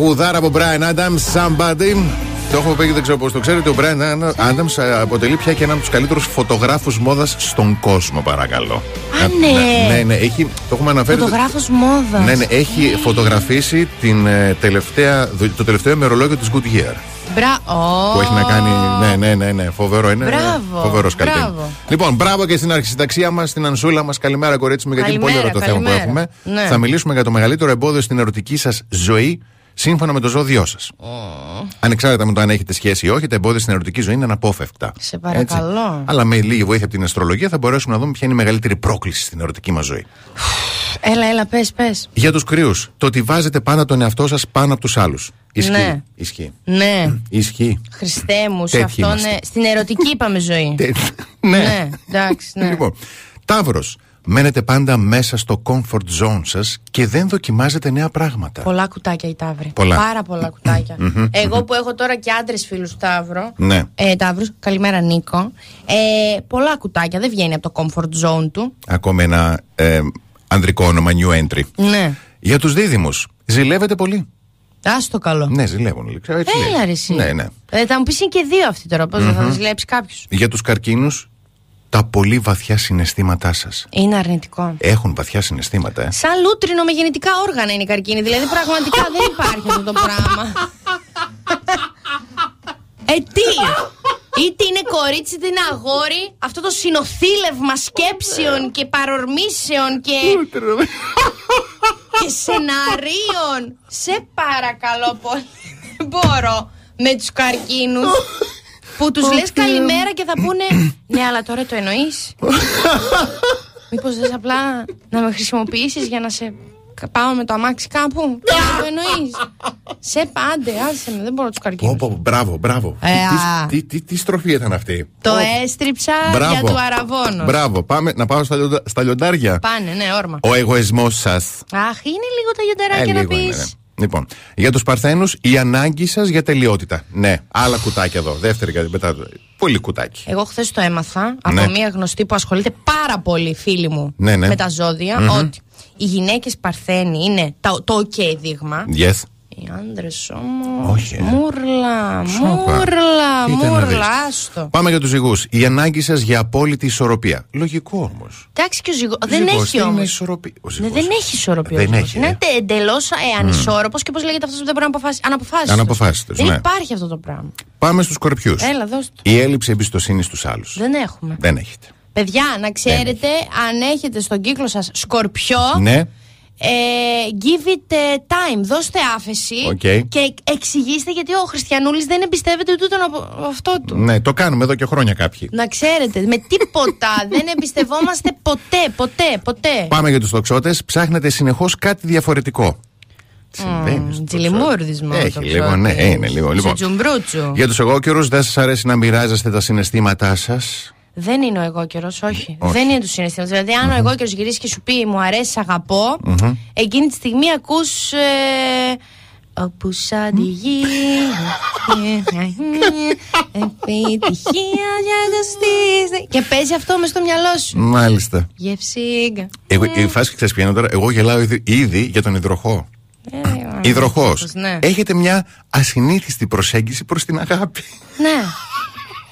Τραγουδάρα από Brian Adams, Somebody. Το έχουμε πει και δεν ξέρω πώς το ξέρετε. Ο Brian Adams ε, αποτελεί πια και έναν από τους καλύτερους φωτογράφους μόδας στον κόσμο, παρακαλώ. Α, ναι. ναι, ναι, έχει, το έχουμε αναφέρει. Φωτογράφος μόδας. Ναι, ναι, έχει φωτογραφίσει την, ε, τελευταία, το τελευταίο ημερολόγιο της Goodyear. Μπρα... Ω. Που έχει να κάνει. Ναι, ναι, ναι, ναι φοβερό είναι. Μπράβο, Φοβερός καλλιτέχνη. μπράβο. Λοιπόν, μπράβο και στην αρχισυνταξία μας, στην Ανσούλα μας. Καλημέρα, κορίτσι μου, γιατί είναι πολύ ωραίο Καλημέρα, το θέμα που καλημέρα. έχουμε. Ναι. Θα μιλήσουμε για το μεγαλύτερο εμπόδιο στην ερωτική σας ζωή, σύμφωνα με το ζώδιό σας. Ανεξάρτητα με το αν έχετε σχέση ή όχι, τα εμπόδια στην ερωτική ζωή είναι αναπόφευκτα. Σε παρακαλώ. Αλλά με λίγη βοήθεια από την αστρολογία θα μπορέσουμε να δούμε ποια είναι η μεγαλύτερη πρόκληση στην ερωτική μας ζωή. Έλα, έλα, πες, πες. Για τους κρυού, το ότι βάζετε πάντα τον εαυτό σας πάνω από τους άλλους. Ισχύει. Ναι. Ισχύει. Ναι. Ισχύει. Χριστέ μου, σε Τέτοιοι αυτό είμαστε. ναι. Στην ερωτική είπαμε ζωή. ναι. Ναι, εντάξει, ναι. Λοιπόν, Ταύρος, μένετε πάντα μέσα στο comfort zone σας και δεν δοκιμάζετε νέα πράγματα. Πολλά κουτάκια η Ταύρη. Πολλά. Πάρα πολλά κουτάκια. Εγώ που έχω τώρα και άντρες φίλους Ταύρο. Ναι. Ε, Ταύρους, καλημέρα Νίκο. Ε, πολλά κουτάκια. Δεν βγαίνει από το comfort zone του. Ακόμα ένα ε, ανδρικό όνομα, new entry. Ναι. Για τους δίδυμους, ζηλεύετε πολύ; Άστο καλό. Ναι, ζηλεύουν. λέει. Ξέρω, έτσι Έλα λέει. ρε εσύ. Ναι, ναι. Ε, θα μου πεις είναι και δύο αυτοί τώρα. Πώς δεν θα τα ζηλέψει κάποιος. Για τους καρκίνους, τα πολύ βαθιά συναισθήματά σας. Είναι αρνητικό. Έχουν βαθιά συναισθήματα, ε. Σαν λούτρινο με γεννητικά όργανα είναι η καρκίνη. Δηλαδή πραγματικά δεν υπάρχει αυτό το πράγμα. Ε, τι! Είτε είναι κορίτσι είτε είναι αγόρι, αυτό το συνοθήλευμα σκέψεων και παρορμήσεων και. και σεναρίων. Σε παρακαλώ πολύ. Δεν μπορώ με τους καρκίνους. Που τους λες καλημέρα και θα πούνε Ναι, αλλά τώρα το εννοείς. Μήπως δεν απλά να με χρησιμοποιήσεις για να σε πάω με το αμάξι κάπου; Τι το εννοείς. Σε πάντε, άσε με, δεν μπορώ τους καρκίνου. Πω, πω, μπράβο, μπράβο. Ε, α. τι, τι, τι, τι στροφή ήταν αυτή; Το Ω, έστριψα μπράβο. για του αραβόνο. Μπράβο, πάμε να πάω στα, λιοντα- στα λιοντάρια. Πάνε, ναι, όρμα. Ο εγωισμός σας. Αχ, είναι λίγο τα γιοντεράκια να πεις. Ναι. Λοιπόν, για τους Παρθένους, η ανάγκη σας για τελειότητα. Ναι, άλλα κουτάκια εδώ. Δεύτερη κατι- μετά. Πολύ κουτάκι. Εγώ χθες το έμαθα Ναι. από μία γνωστή που ασχολείται πάρα πολύ, φίλη μου, Ναι, ναι. με τα ζώδια, ότι οι γυναίκες παρθένοι είναι το, το OK δείγμα. Yes. Οι άντρες όμως. Όχι, ε. Μούρλα, Σόπα. μούρλα, Κοίτα να δεις. μούρλα, άστο. Πάμε για τους ζυγούς. Η ανάγκη σας για απόλυτη ισορροπία. Λογικό όμως. Εντάξει και ο ζυγό. Δεν έχει όμως. Ναι, δεν έχει ισορροπία. Δεν ο ζυγός. έχει, Είναι ε. εντελώς ε, ανισόρροπος και πώς λέγεται αυτός που δεν μπορεί να αποφάσει. Αναποφάσιστο. Αναποφάσιστος, Δεν ναι. υπάρχει αυτό το πράγμα. Πάμε στους σκορπιούς. Έλα, δώσ' το. Η έλλειψη εμπιστοσύνης στους άλλους. Δεν έχουμε. Δεν έχετε. Παιδιά, να ξέρετε, αν έχετε στον κύκλο σας σκορπιό, Ναι. Ε, give it ε, time. Δώστε άφεση Οκ. και εξηγήστε γιατί ο Χριστιανούλης δεν εμπιστεύεται ούτε τον απο- αυτό του. Ναι, το κάνουμε εδώ και χρόνια κάποιοι. Να ξέρετε, με τίποτα δεν εμπιστευόμαστε ποτέ, ποτέ, ποτέ. Πάμε για τους τοξότες. Ψάχνετε συνεχώς κάτι διαφορετικό. Συμβαίνει στο Τζιλιμούρδισμα. Έχει το λίγο, ξέρω. ναι, είναι λίγο. Λοιπόν, Τσουτζουμπρούτσου. για τους εγώκερου, δεν σας αρέσει να μοιράζεστε τα συναισθήματά σας. Δεν είναι ο εγώ καιρός, όχι. Δεν είναι τους συναισθήματο. Δηλαδή, αν ο εγώ καιρό γυρίσει και σου πει Μου αρέσει, σ' αγαπώ, εκείνη τη στιγμή ακούς. Ε, Όπου σαν τη γη Επιτυχία για το στήσι Και παίζει αυτό μες στο μυαλό σου Μάλιστα. Γευσίγκα Εγώ, η φάση ξέρει ποια είναι τώρα. Εγώ γελάω ήδη, ήδη για τον υδροχό. Υδροχός. ναι. Έχετε μια ασυνήθιστη προσέγγιση προς την αγάπη. Ναι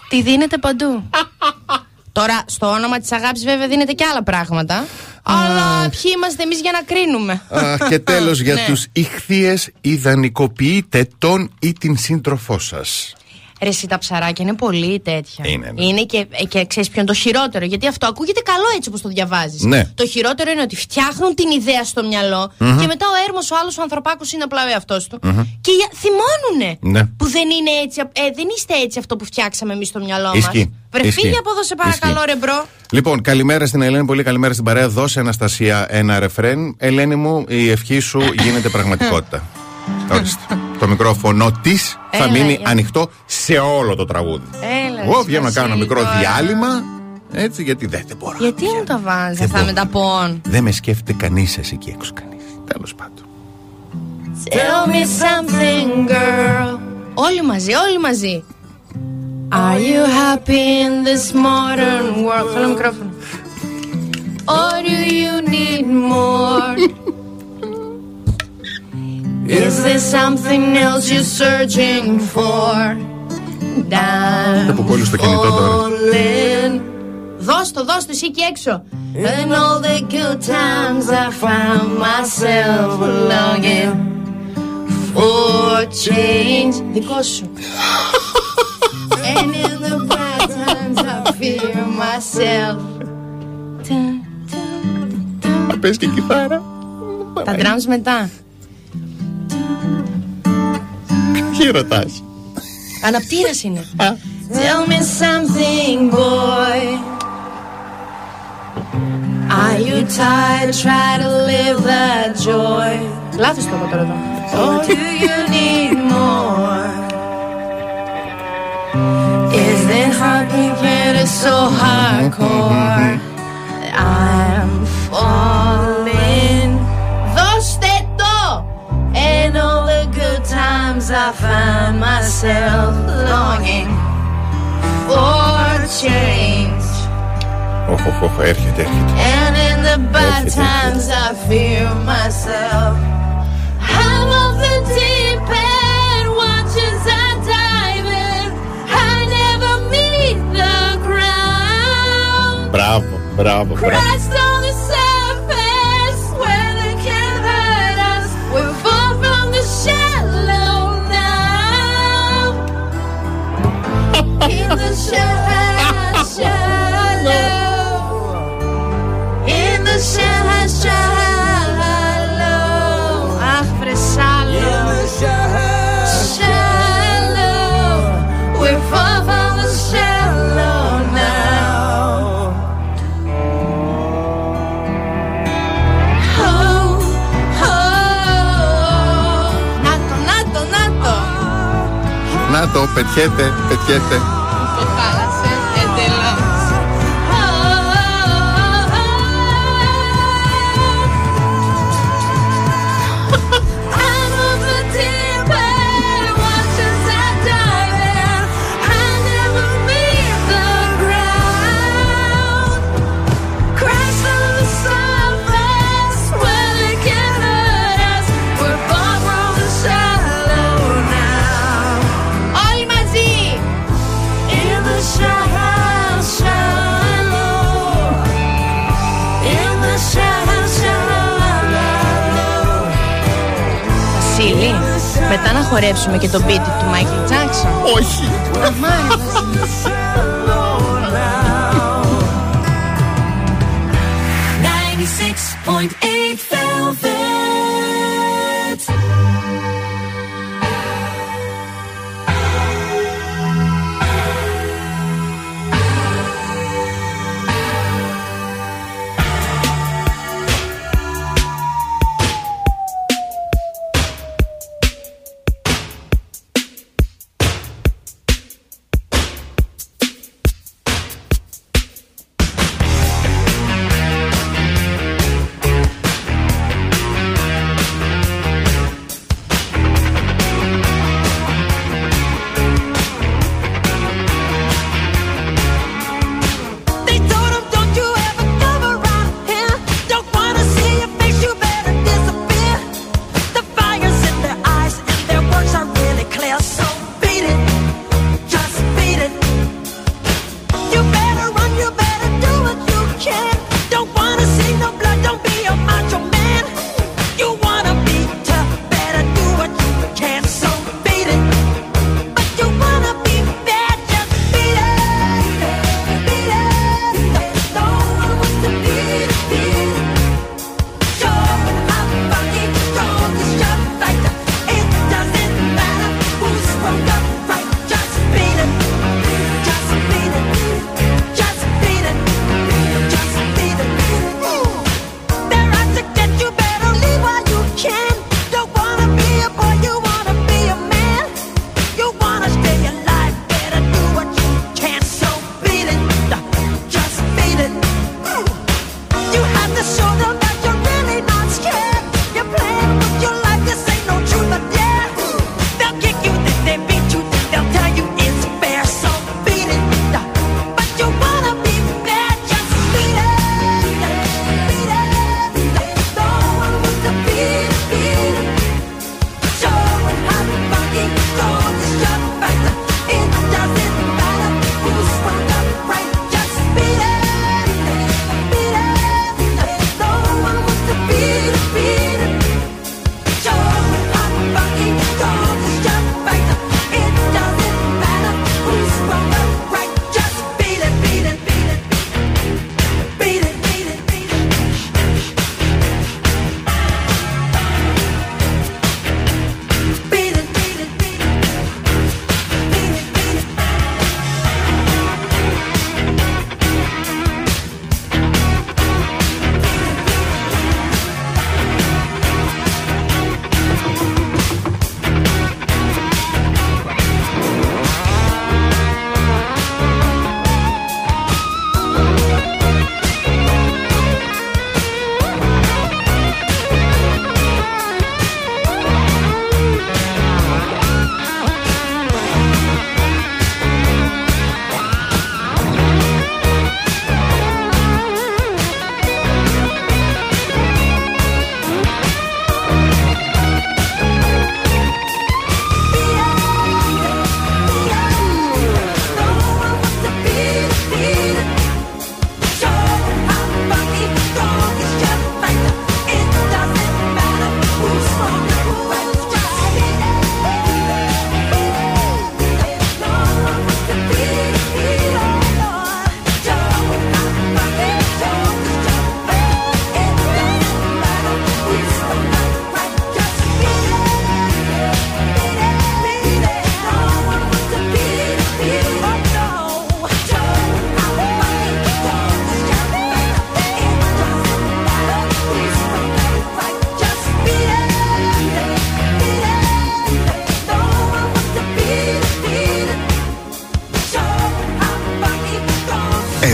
Τη δίνεται παντού Τώρα στο όνομα της αγάπης βέβαια δίνεται και άλλα πράγματα Αλλά ποιοι είμαστε εμείς για να κρίνουμε; Αχ, και τέλος για Ναι. τους τους ηχθείες, ιδανικοποιείτε τον ή την σύντροφό σας. Ρε εσύ τα ψαράκια είναι πολύ τέτοια. Είναι, ναι. και, και ξέρεις ποιο είναι το χειρότερο. Γιατί αυτό ακούγεται καλό έτσι όπως το διαβάζεις. Ναι. Το χειρότερο είναι ότι φτιάχνουν την ιδέα στο μυαλο και μετά ο έρμος ο άλλος ο ανθρωπάκος είναι απλά ο εαυτός του. Και για- θυμώνουνε Ναι. που δεν είναι έτσι. Ε, δεν είστε έτσι αυτό που φτιάξαμε εμείς στο μυαλό μας. Ισχύει. Βρε Ισχύει. φύγε από εδώ σε παρακαλώ, Ισχύει. ρε bro. Λοιπόν, καλημέρα στην Ελένη, πολύ καλημέρα στην παρέα. Δώσε Αναστασία ένα ρεφρέν. Ελένη μου, η ευχή σου γίνεται πραγματικότητα. Ορίστε. Το μικρόφωνο της θα Έλα, μείνει για- ανοιχτό σε όλο το τραγούδι. Έλα, Εγώ ρε, βγαίνω να κάνω ένα Σπασίλη, μικρό τώρα. διάλειμμα. Έτσι, γιατί δεν, δεν μπορώ. Γιατί μου τα βάζεις Δεν αυτά μπορώ. με τα πόν. Δεν με σκέφτεται κανείς εσύ εκεί έξω κανείς. Τέλος πάντων. Tell me something, girl. Όλοι μαζί, όλοι μαζί. Are you happy in this modern world? Θέλω μικρόφωνο. Or do you need more? Is there something else you're searching for? Down Από πόλη στο κινητό τώρα. falling. Δώσ' το, δώσ' το εσύ εκεί έξω. And all the good times I found myself longing for change. Δικό σου. And in the bad times I fear myself. Πες και κιθάρα. Τα drums μετά. Τι ρωτάς. Αναπτήρας είναι. Tell me something, boy. Are you tired? Try to live that joy. Λάθος το είπα τώρα εδώ. Or do you need more? Is the heartbeat so hardcore? I'm falling. times I find myself longing for change. Οχ, οχ, οχ, έρχεται, έρχεται. And in the bad Έρχεται, times I fear myself. I'm off the deep end, watch as I dive in. I never meet the ground. Μπράβο, μπράβο, μπράβο. Christ Σα λέω, Σα λέω, Σα λέω, το μετά να χορέψουμε και το beat του Michael Jackson. Όχι.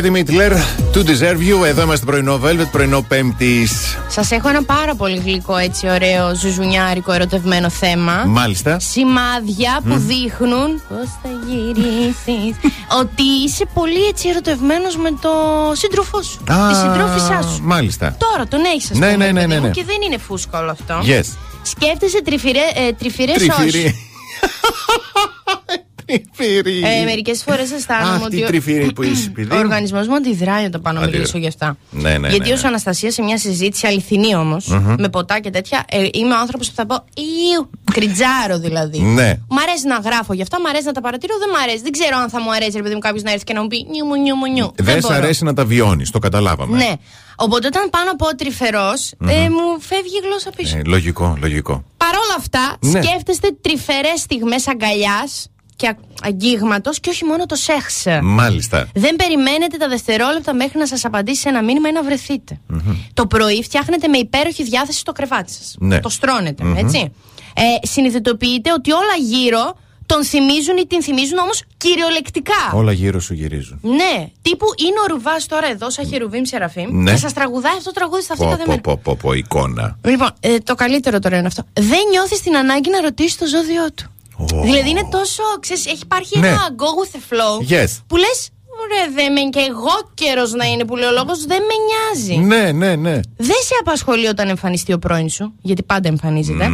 Betty Midler, To Deserve You. Εδώ είμαστε πρωινό Velvet, πρωινό Πέμπτης. Σας έχω ένα πάρα πολύ γλυκό, έτσι ωραίο, ζουζουνιάρικο, ερωτευμένο θέμα. Μάλιστα. Σημάδια που δείχνουν πώς θα γυρίσεις. ότι είσαι πολύ έτσι ερωτευμένος με το σύντροφό σου. τη συντρόφισά σου. Μάλιστα. Τώρα τον έχεις, ας Ναι, πούμε. ναι, ναι, παιδί ναι, μου, ναι. Και δεν είναι φούσκα όλο αυτό. Yes. Σκέφτεσαι τριφυρέ, ε, τριφυρές Τριφυρή. όχι. Τριφυρή. Ε, Μερικές φορές αισθάνομαι Αυτή ότι. η τριφυρή που είσαι, παιδί Ο μου. οργανισμός μου αντιδράει όταν πάω να Αντιδρά. μιλήσω γι' αυτά. Ναι, ναι, Γιατί ναι, ω ναι. Αναστασίας σε μια συζήτηση αληθινή όμως, με ποτά και τέτοια, ε, είμαι ο άνθρωπος που θα πω. Ιου, κριτζάρω δηλαδή. Ναι. Μ' αρέσει να γράφω γι' αυτά, μ' αρέσει να τα παρατηρώ, δεν μ' αρέσει. Δεν ξέρω αν θα μου αρέσει, ρε παιδί μου, κάποιος να έρθει και να μου πει νιου μου, νιου μου, νιου. Δεν σ' μπορώ. αρέσει να τα βιώνεις, το καταλάβαμε. Ναι. Οπότε όταν πάω να πω τρυφερός, ε, μου φεύγει η γλώσσα πίσω. Ε, λογικό, λογικό. Παρ' όλα αυτά, Ναι. σκέφτεστε τρυφερές στιγμές αγκαλιάς και α- αγγίγματος και όχι μόνο το σεξ. Μάλιστα. Δεν περιμένετε τα δευτερόλεπτα μέχρι να σας απαντήσει σε ένα μήνυμα ή να βρεθειτε Το πρωί φτιάχνετε με υπέροχη διάθεση στο κρεβάτι σας. Ναι. Το στρώνετε, έτσι. Ε, συνειδητοποιείτε ότι όλα γύρω τον θυμίζουν ή την θυμίζουν όμως κυριολεκτικά. Όλα γύρω σου γυρίζουν. Ναι, τύπου είναι ο Ρουβάς τώρα εδώ, σαν χερουβίμ Σεραφείμ, Ναι. και σας τραγουδάει αυτό το τραγούδι στα αυτή Πω, κάθε πω, μέρα. πω, πω, πω, εικόνα. Λοιπόν, ε, το καλύτερο τώρα είναι αυτό. Δεν νιώθεις την ανάγκη να ρωτήσεις το ζώδιό του. Ω. Δηλαδή είναι τόσο. Ξέρεις, έχει υπάρχει Ναι. ένα go with the flow. Yes. Που λες, Ωραία, δεν με και εγώ καιρός να είναι που λέει ο λόγος, δεν με νοιάζει. Ναι, ναι, ναι. Δεν σε απασχολεί όταν εμφανιστεί ο πρώην σου, γιατί πάντα εμφανίζεται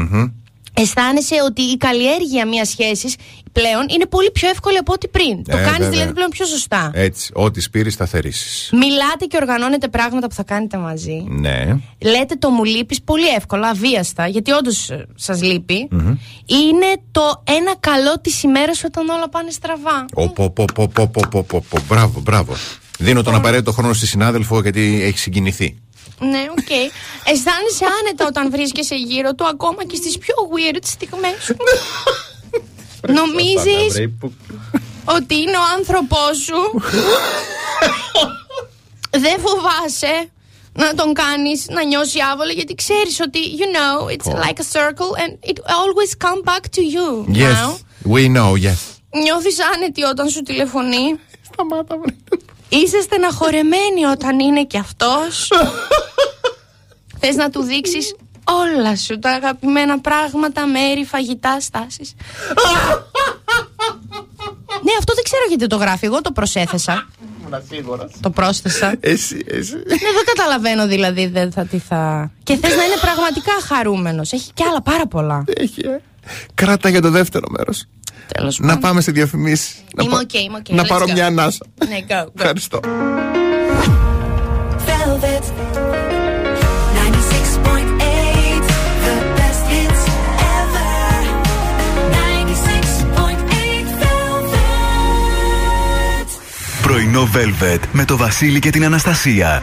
αισθάνεσαι ότι η καλλιέργεια μιας σχέσης πλέον είναι πολύ πιο εύκολη από ό,τι πριν. Το ε, κάνεις δηλαδή πλέον πιο σωστά. Έτσι. Ό,τι σπείρεις, θα θερήσεις. Μιλάτε και οργανώνετε πράγματα που θα κάνετε μαζί. Ναι. Λέτε το μου λείπεις πολύ εύκολα, αβίαστα, γιατί όντως ε, σας λειπει. Είναι το ένα καλό τη ημέρα όταν όλα πάνε στραβά. Οπό, μπράβο, μπράβο. Δίνω τον απαραίτητο χρόνο στη συνάδελφο γιατί έχει συγκινηθεί. Ναι, οκ. Αισθάνεσαι άνετα όταν βρίσκεσαι γύρω του, ακόμα και στις πιο weird στιγμές σου. Νομίζεις ότι είναι ο άνθρωπός σου; Δεν φοβάσαι να τον κάνεις να νιώσει άβολα γιατί ξέρεις ότι you know it's like a circle and it always come back to you Yes, now. we know, yes. Νιώθεις άνετη όταν σου τηλεφωνεί; Σταμάτα, βρε. Είσαι στεναχωρεμένη όταν είναι και αυτός. Θες να του δείξεις όλα σου τα αγαπημένα πράγματα, μέρη, φαγητά, στάσεις. Ναι, αυτό δεν ξέρω γιατί το γράφει, εγώ το προσέθεσα. Το πρόσθεσα. Εσύ, εσύ. Ναι, δεν καταλαβαίνω δηλαδή δεν θα, τι θα... Και θες να είναι πραγματικά χαρούμενος. Έχει κι άλλα πάρα πολλά. Έχει, ε. Κράτα για το δεύτερο μέρος. Τέλος Να πάντων. πάμε στη διαφημίση. Να Είμαι πα- οκ, είμαι οκ. Να Let's πάρω go. μια ανάσα. Ναι, go, go. Ευχαριστώ. Velvet 96.8 The best hits ever 96.8 Velvet Πρωινό Velvet με το Βασίλη και την Αναστασία.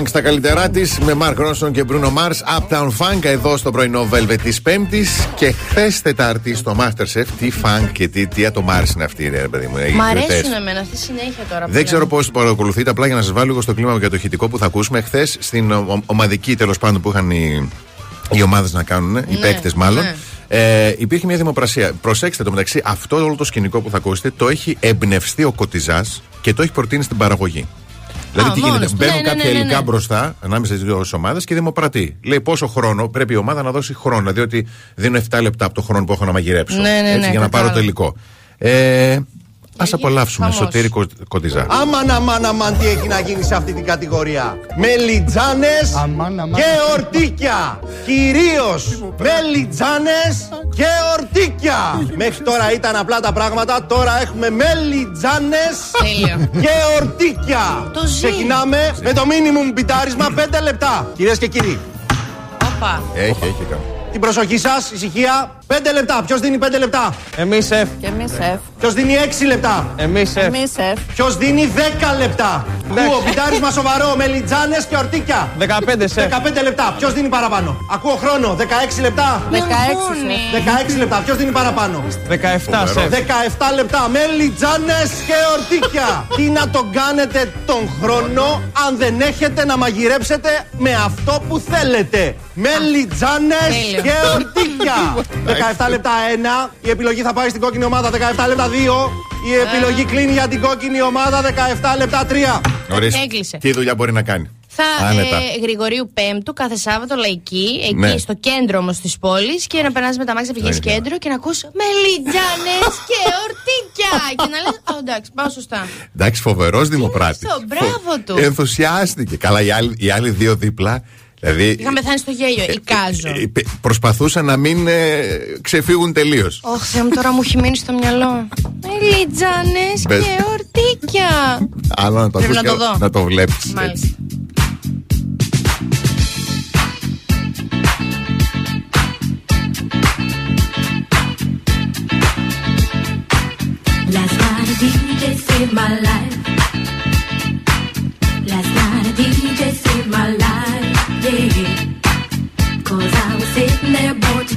Funk στα καλύτερά της με Mark Ronson και Bruno Mars. Uptown Funk εδώ στο πρωινό Velvet της Πέμπτης. Και χθες Τετάρτη στο Masterchef. Τι Funk και τι, τι το Mars είναι αυτή, ρε παιδί μου. οι Μ' κριτές. αρέσουν εμένα αυτή συνέχεια τώρα. Δεν πλέον. ξέρω πώς το παρακολουθείτε, απλά για να σας βάλω λίγο στο κλίμα για το ηχητικό που θα ακούσουμε. Χθες στην ο- ομαδική τέλος πάντων που είχαν οι, οι ομάδες να κάνουν, οι Ναι, παίκτες μάλλον. ναι. Ε, υπήρχε μια δημοπρασία. Προσέξτε το μεταξύ, αυτό όλο το σκηνικό που θα ακούσετε το έχει εμπνευστεί ο Κωτιζά και το έχει προτείνει στην παραγωγή. Δηλαδή, Α, τι γίνεται, μόνος του. μπαίνουν Ναι, ναι, κάποια ναι, ναι, υλικά ναι. μπροστά ανάμεσα στις δύο ομάδες και δημοπρατεί. Λέει πόσο χρόνο πρέπει η ομάδα να δώσει χρόνο. Διότι δίνω 7 λεπτά από το χρόνο που έχω να μαγειρέψω. Ναι, ναι, έτσι, ναι, για να πάρω το κατάλαβα. υλικό. Ε, Α απολαύσουμε. χαμός. Σωτήρη Κο- Κωτιζά. Αμάν, αμάν, αμάν, τι έχει να γίνει σε αυτή την κατηγορία. Μελιτζάνες και ορτίκια. Κυρίως μελιτζάνες και ορτίκια. Μέχρι τώρα ήταν απλά τα πράγματα, τώρα έχουμε μελιτζάνες Τέλειο. και ορτίκια. Το ζει. Ξεκινάμε με το μίνιμουμ πιτάρισμα 5 λεπτά. Κυρίες και κύριοι, Όπα. Έχει, έχει κάνει. την προσοχή σας, ησυχία. 5 λεπτά. Ποιος δίνει 5 λεπτά; Εμείς σεφ. Και εμείς σεφ. Ποιος δίνει 6 λεπτά; Εμείς σεφ. Εμείς σεφ. Ποιος δίνει 10 λεπτά; Ακούω πιτάρισμα σοβαρό, μελιτζάνες και ορτίκια. 15 σεφ. 15 λεπτά. Ποιος δίνει παραπάνω; Ακούω χρόνο. 16 λεπτά; 16 16 λεπτά. Ποιος δίνει παραπάνω; 17 σεφ. 17 λεπτά. Μελιτζάνε και ορτίκια. Τι να τον κάνετε τον χρόνο αν δεν έχετε να μαγειρέψετε με αυτό που θέλετε. Μελιτζάνε τέλειο. και ορτίκια. 17 λεπτά 1. Η επιλογή θα πάει στην κόκκινη ομάδα 17 λεπτά 2. Η επιλογή κλείνει για την κόκκινη ομάδα 17 λεπτά 3. Ορίστε. Έκλεισε. Τι δουλειά μπορεί να κάνει. Θα Άνετα. ε, Γρηγορίου Πέμπτου κάθε Σάββατο λαϊκή, εκεί Ναι. στο κέντρο όμως της πόλης και να περνάς με τα μάξια πηγαίνει Ωραία. κέντρο και να ακούς μελιτζάνες και ορτίκια. και να λες: Ω, εντάξει, πάω σωστά. Εντάξει, φοβερός δημοπράτης. αυτό, μπράβο του. Ενθουσιάστηκε. Καλά, οι άλλοι, οι άλλοι δύο δίπλα. Δηλαδή. Είχαν πεθάνει στο γέλιο, εικάζω. ε, ε, προσπαθούσαν να μην ε, ξεφύγουν τελείως. Ωχ, Θεέ μου, τώρα μου έχει μείνει στο μυαλό. Μελιτζάνε Μπες. και ορτίκια. Άλλο να το Πρέπει ακούς να το και δω. να το βλέπεις. Μάλιστα. Last night a DJ saved my life. Last night a DJ saved my life,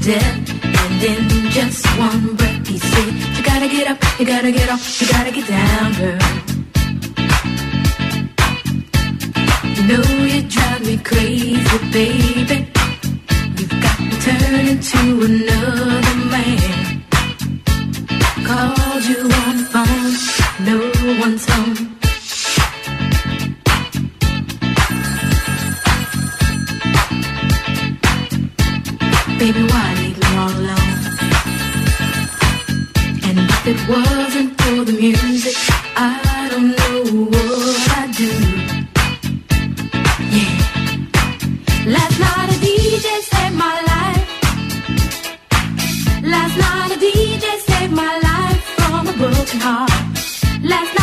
death. And in just one breath he said, You gotta get up, you gotta get off, you gotta get down, girl. You know you drive me crazy, baby. You've got me turning to another man. Called you on the phone, no one's home. Baby, why leave me all alone? And if it wasn't for the music, I don't know what I'd do. Yeah. Last night a DJ saved my life. Last night a DJ saved my life from a broken heart. Last night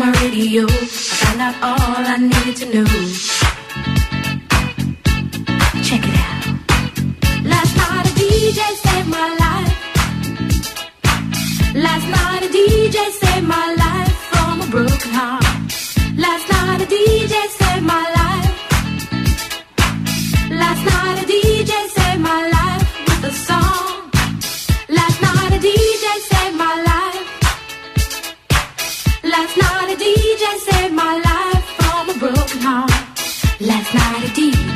On my radio, I found out all I needed to know. Check it out. Last night a DJ saved my life. Last night a DJ saved my life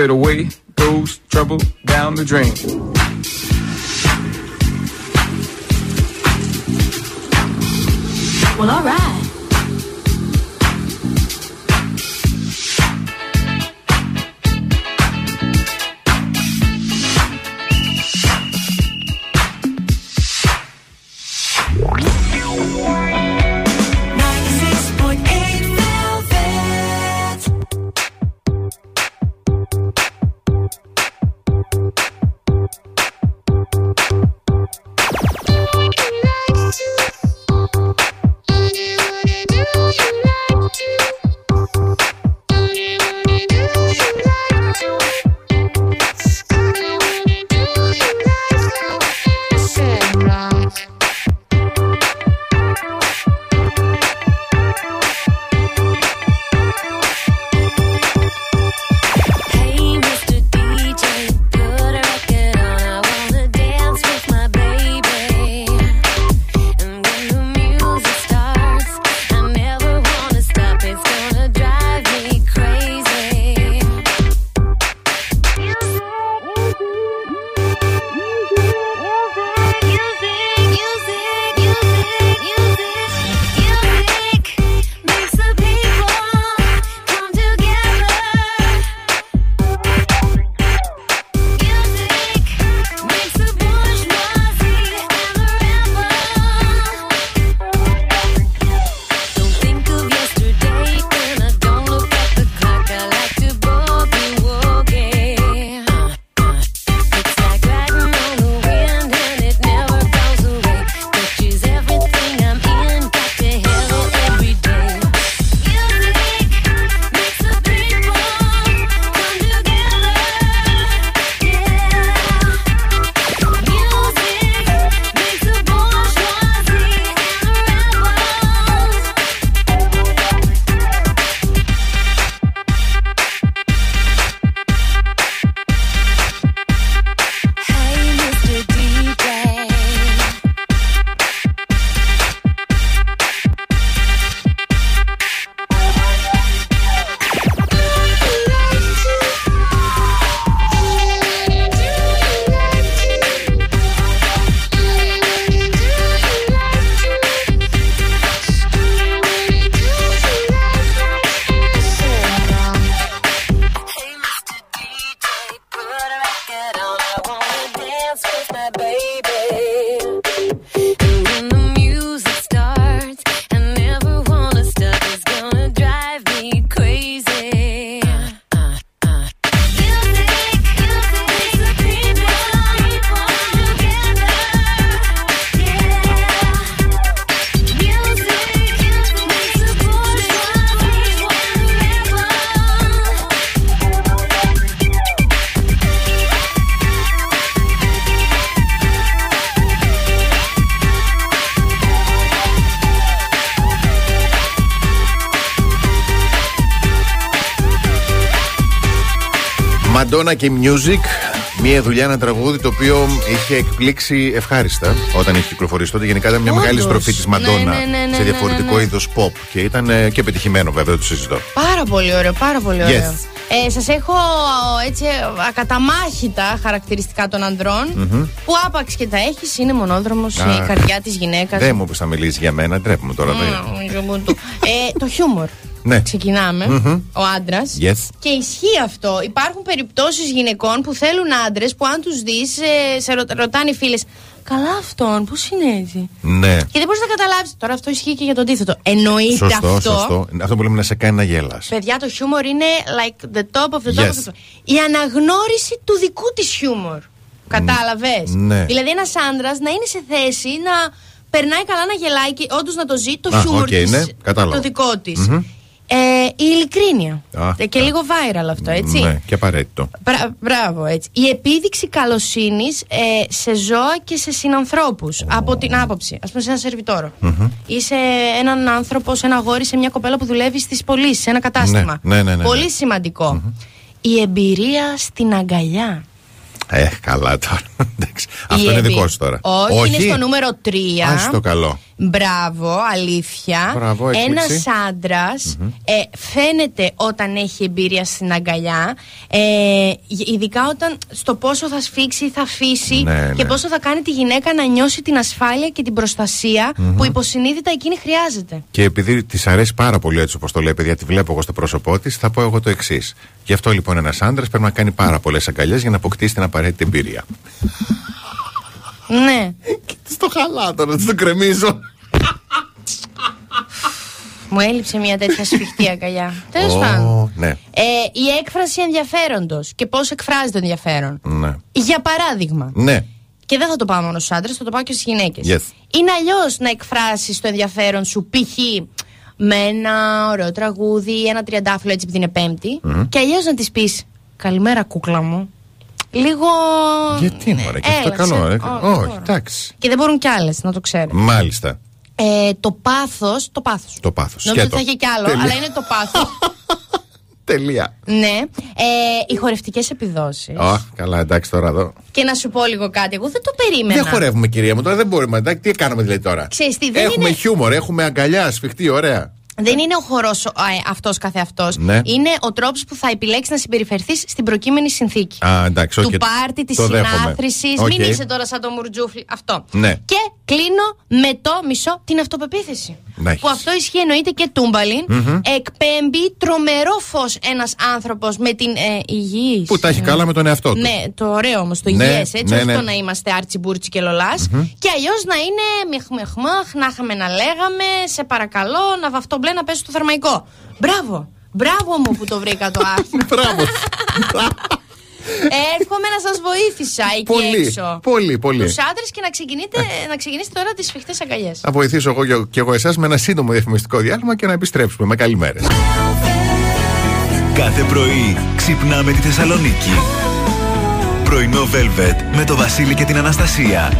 Said away goes trouble down the drain. Well, alright. Velvet. Μαντόνα και Music. Μία δουλειά, ένα τραγούδι το οποίο είχε εκπλήξει ευχάριστα όταν είχε κυκλοφορήσει τότε. Γενικά ήταν μια Όντως. μεγάλη στροφή της Μαντόνα Ναι, ναι, ναι, ναι, σε ναι, διαφορετικό ναι, ναι. είδος pop. Και ήταν ε, και πετυχημένο βέβαια, δεν το συζητώ. Πάρα πολύ ωραίο, πάρα πολύ Yes. ωραίο. Ε, Σας έχω έτσι ακαταμάχητα χαρακτηριστικά των ανδρων Μμμ. που άπαξ και τα έχεις, είναι μονόδρομος Α, η καρδιά της γυναίκας. Δεν μου πεις να μιλήσεις για μένα, ντρέπουμε τώρα. δεν- ε, το χιούμορ. Ναι. Ξεκινάμε. Μμμ. Ο άντρας. Yes. Και ισχύει αυτό. Υπάρχουν περιπτώσεις γυναικών που θέλουν άντρες που αν τους δεις, σε ρω- ρωτάνε οι φίλες. Καλά αυτόν, πώς είναι έτσι. Ναι. Και δεν μπορείς να καταλάβεις. Τώρα αυτό ισχύει και για το αντίθετο. Εννοείται Σωστό, αυτό. σωστό. Αυτό που λέμε να σε κάνει να γέλας. Παιδιά, το χιούμορ είναι like the top of the top Yes. of the top. Η αναγνώριση του δικού της χιούμορ. Κατάλαβες; Ναι. Δηλαδή, ένας άντρας να είναι σε θέση να περνάει καλά να γελάει και όντως να το ζει το Α, χιούμορ οκ, της, ναι, κατάλαβα. το δικό της. Μμμ. Ε, η ειλικρίνεια. Α, Ε, και λίγο viral αυτό, έτσι. Ναι, και απαραίτητο. Μπρα- μπράβο, έτσι. Η επίδειξη καλοσύνης ε, σε ζώα και σε συνανθρώπους. Από την άποψη. Α πούμε, σε ένα σερβιτόρο. Ή σε έναν άνθρωπο, σε ένα αγόρι, σε μια κοπέλα που δουλεύει στις πωλήσεις, σε ένα κατάστημα. Ναι, ναι, ναι, ναι, Πολύ ναι. σημαντικό. Η εμπειρία στην αγκαλιά. Ε, καλά τώρα. Εντάξει. Η Αυτό είναι εμπει- δικό σου τώρα. Όχι, είναι στο νούμερο 3. Α το καλό. Μπράβο, αλήθεια. Μπράβο, Ένας έκπληξη. άντρας, ε, φαίνεται όταν έχει εμπειρία στην αγκαλιά. Ε, γ- ειδικά όταν στο πόσο θα σφίξει ή θα αφήσει Ναι, και ναι. πόσο θα κάνει τη γυναίκα να νιώσει την ασφάλεια και την προστασια που υποσυνείδητα εκείνη χρειάζεται. Και επειδή της αρέσει πάρα πολύ έτσι όπως το λέει, παιδιά, τη βλέπω εγώ στο πρόσωπό της, θα πω εγώ το εξής. Γι' αυτό λοιπόν ένας άντρας πρέπει να κάνει πάρα πολλές αγκαλιές για να αποκτήσει την απαραίτητη εμπειρία. Ναι. Στο χαλά τώρα, το κρεμίζω. Μου έλειψε μια τέτοια σφιχτή αγκαλιά. Τέλος Ω, πάντων. Ναι, Ε, η έκφραση ενδιαφέροντος και πώς εκφράζεται το ενδιαφέρον. ναι. Για παράδειγμα, Ναι, και δεν θα το πάω μόνο στους άντρες, θα το πάω και στις γυναίκες. Yes. Είναι αλλιώς να εκφράσεις το ενδιαφέρον σου, π.χ. με ένα ωραίο τραγούδι, ένα τριαντάφυλλο έτσι επειδή είναι πέμπτη, και αλλιώς να της πεις Καλημέρα, κούκλα μου. Λίγο. γιατί μωρέ, και αυτό Έλα, καλό. σε- ε. όχι, Όχι, τώρα. εντάξει. Και δεν μπορούν κι άλλες, να το ξέρει. Μάλιστα. Ε, το πάθος. Το πάθος. Το πάθος. Νομίζω ότι θα είχε κι άλλο, αλλά είναι το πάθος. Τελεία. ναι. Ε, οι χορευτικές επιδόσεις. Ω, καλά, εντάξει τώρα εδώ. Και να σου πω λίγο κάτι, εγώ δεν το περίμενα. Δεν χορεύουμε, κυρία μου, τώρα δεν μπορούμε. Εντάξει, τι κάνουμε δηλαδή τώρα; Ξέρεις τι, δεν έχουμε είναι- χιούμορ, έχουμε αγκαλιά, σφιχτή, ωραία. Δεν είναι ο χορός αυτός καθεαυτό. Ναι. Είναι ο τρόπος που θα επιλέξεις να συμπεριφερθείς στην προκείμενη συνθήκη. Α, εντάξει, του οκ. πάρτι, της Το δέχομαι. συνάθροισης. Οκ. Μην είσαι τώρα σαν το μουρτζούφλι. Αυτό. Ναι. Και κλείνω με το μισό την αυτοπεποίθηση. Να έχεις. Που αυτό ισχύει εννοείται και τούμπαλιν. Εκπέμπει τρομερό φως ένας άνθρωπος με την ε, υγιής. Που τα έχει καλά με τον εαυτό του. Ναι, το ωραίο όμως, το Ναι, υγιές, έτσι. ναι, όχι ναι. το να είμαστε άρτσι μπούρτσι και λουλάς. Και αλλιώς να είναι μιχμιχμάχ, να είχαμε να λέγαμε, σε παρακαλώ, να βαφτώ μπλε να πέσει στο θερμαϊκό. Μπράβο! Μπράβο μου που το βρήκα το άρθρο. Μπράβο. Εύχομαι να σας βοήθησα εκεί Πολύ, έξω. πολύ, πολύ. Τους άντρες και να, ξεκινείτε, να ξεκινήσετε τώρα τις σφιχτέ αγκαλιές. Θα βοηθήσω εγώ και- και εγώ εσάς με ένα σύντομο διαφημιστικό διάλειμμα και να επιστρέψουμε. Με καλημέρε. Κάθε πρωί ξυπνάμε τη Θεσσαλονίκη. Πρωινό Velvet με το Βασίλη και την Αναστασία.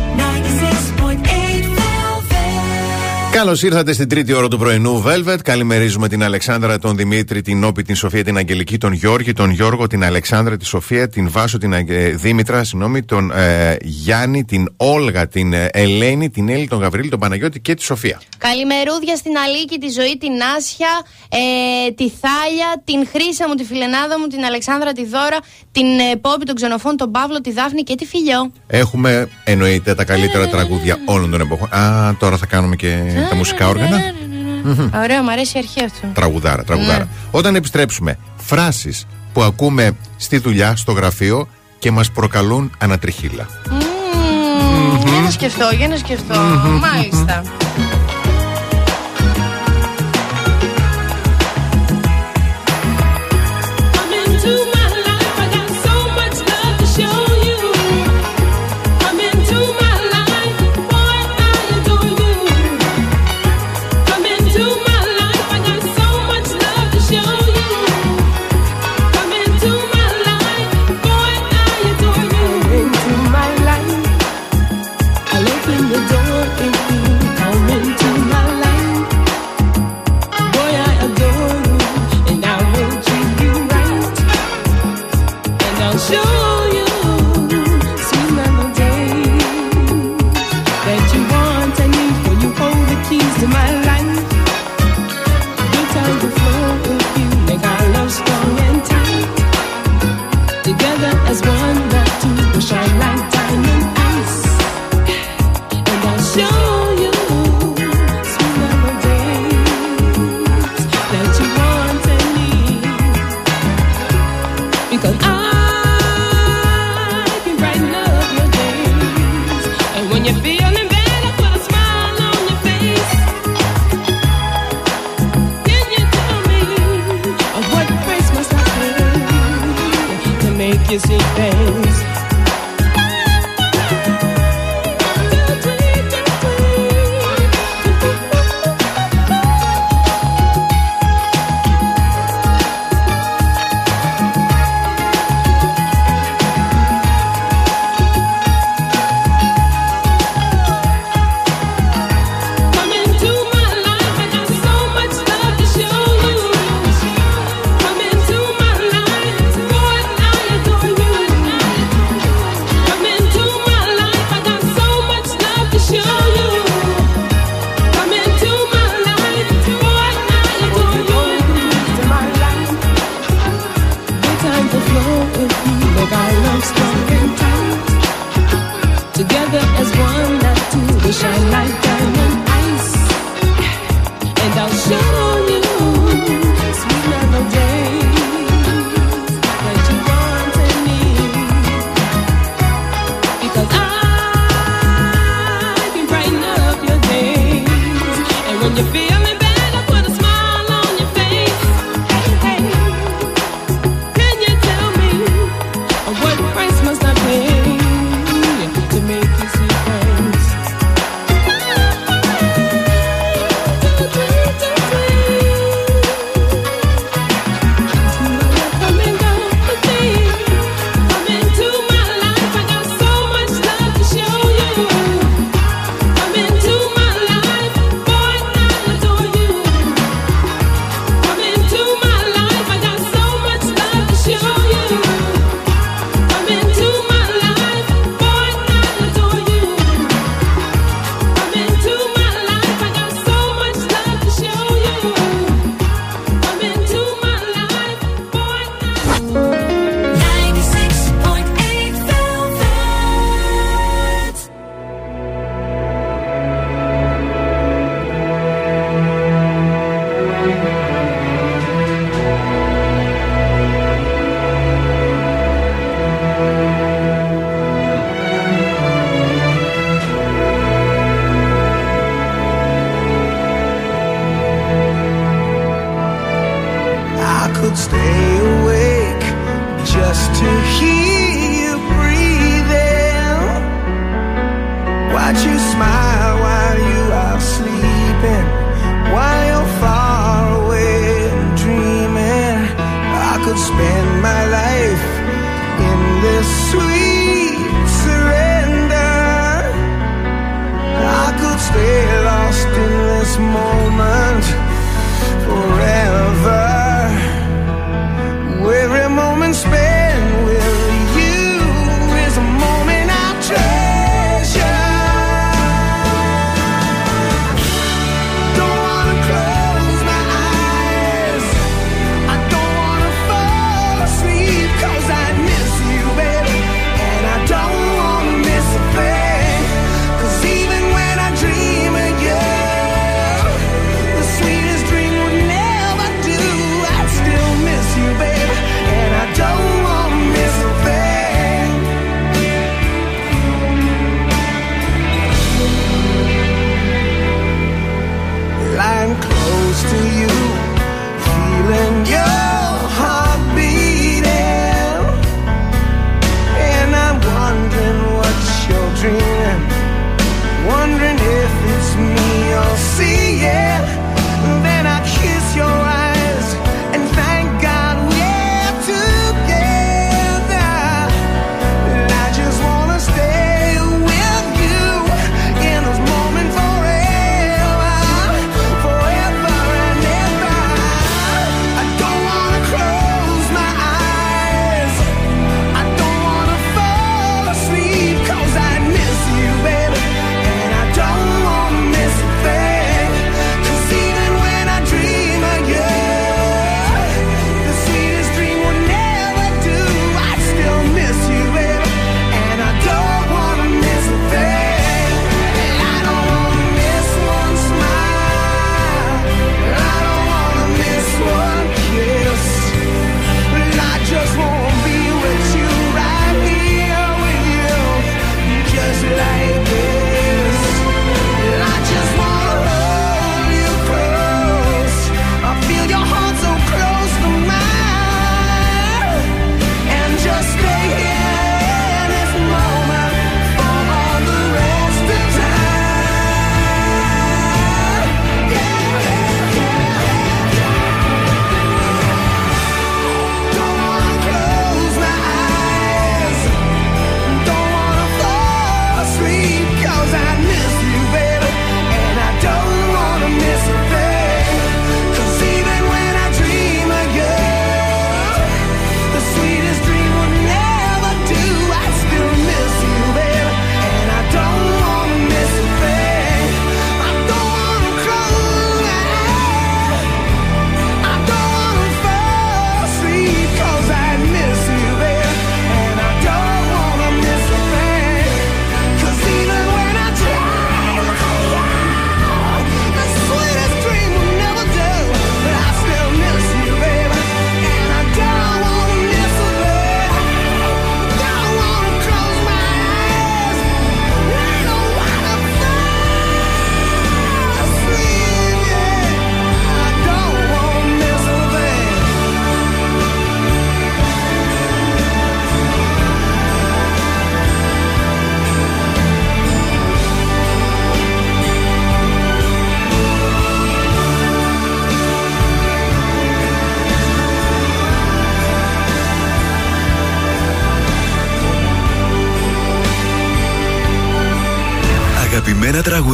Καλώς ήρθατε στην τρίτη ώρα του πρωινού Velvet. Καλημερίζουμε την Αλεξάνδρα, τον Δημήτρη, την Όπη, την Σοφία, την Αγγελική, τον Γιώργη, τον Γιώργο, την Αλεξάνδρα, τη Σοφία, την Βάσο, την Αγγε- ε, Δήμητρα, συγγνώμη, τον ε, Γιάννη, την Όλγα, την ε, Ελένη, την Έλλη, τον Γαβρίλη, τον Παναγιώτη και τη Σοφία. Καλημερούδια στην Αλίκη, τη ζωή, την Άσια, ε, τη Θάλια, την Χρύσα μου, τη Φιλενάδα μου, την Αλεξάνδρα, τη Δώρα, την ε, Πόπη, τον Ξενοφών, τον Παύλο, τη Δάφνη και τη Φιλιό. Έχουμε εννοείται τα καλύτερα τραγούδια όλων των εποχών. Α, τώρα θα κάνουμε και τα μουσικά όργανα. Ωραίο, μου αρέσει η αρχή αυτού. Τραγουδάρα, τραγουδάρα. Ναι. Όταν επιστρέψουμε, φράσεις που ακούμε στη δουλειά, στο γραφείο και μας προκαλούν ανατριχίλα. Μμμ, Για να σκεφτώ, για να σκεφτώ. Μάλιστα. Because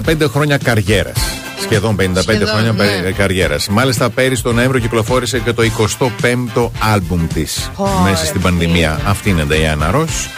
55 χρόνια καριέρας. Σχεδόν 55 Σχεδόν, χρόνια ναι. καριέρας. Μάλιστα, πέρυσι τον Νοέμβριο κυκλοφόρησε και το 25ο άλμπουμ της. Ωραία, Μέσα στην πανδημία. Αυτή είναι η Νταϊάννα Ρος.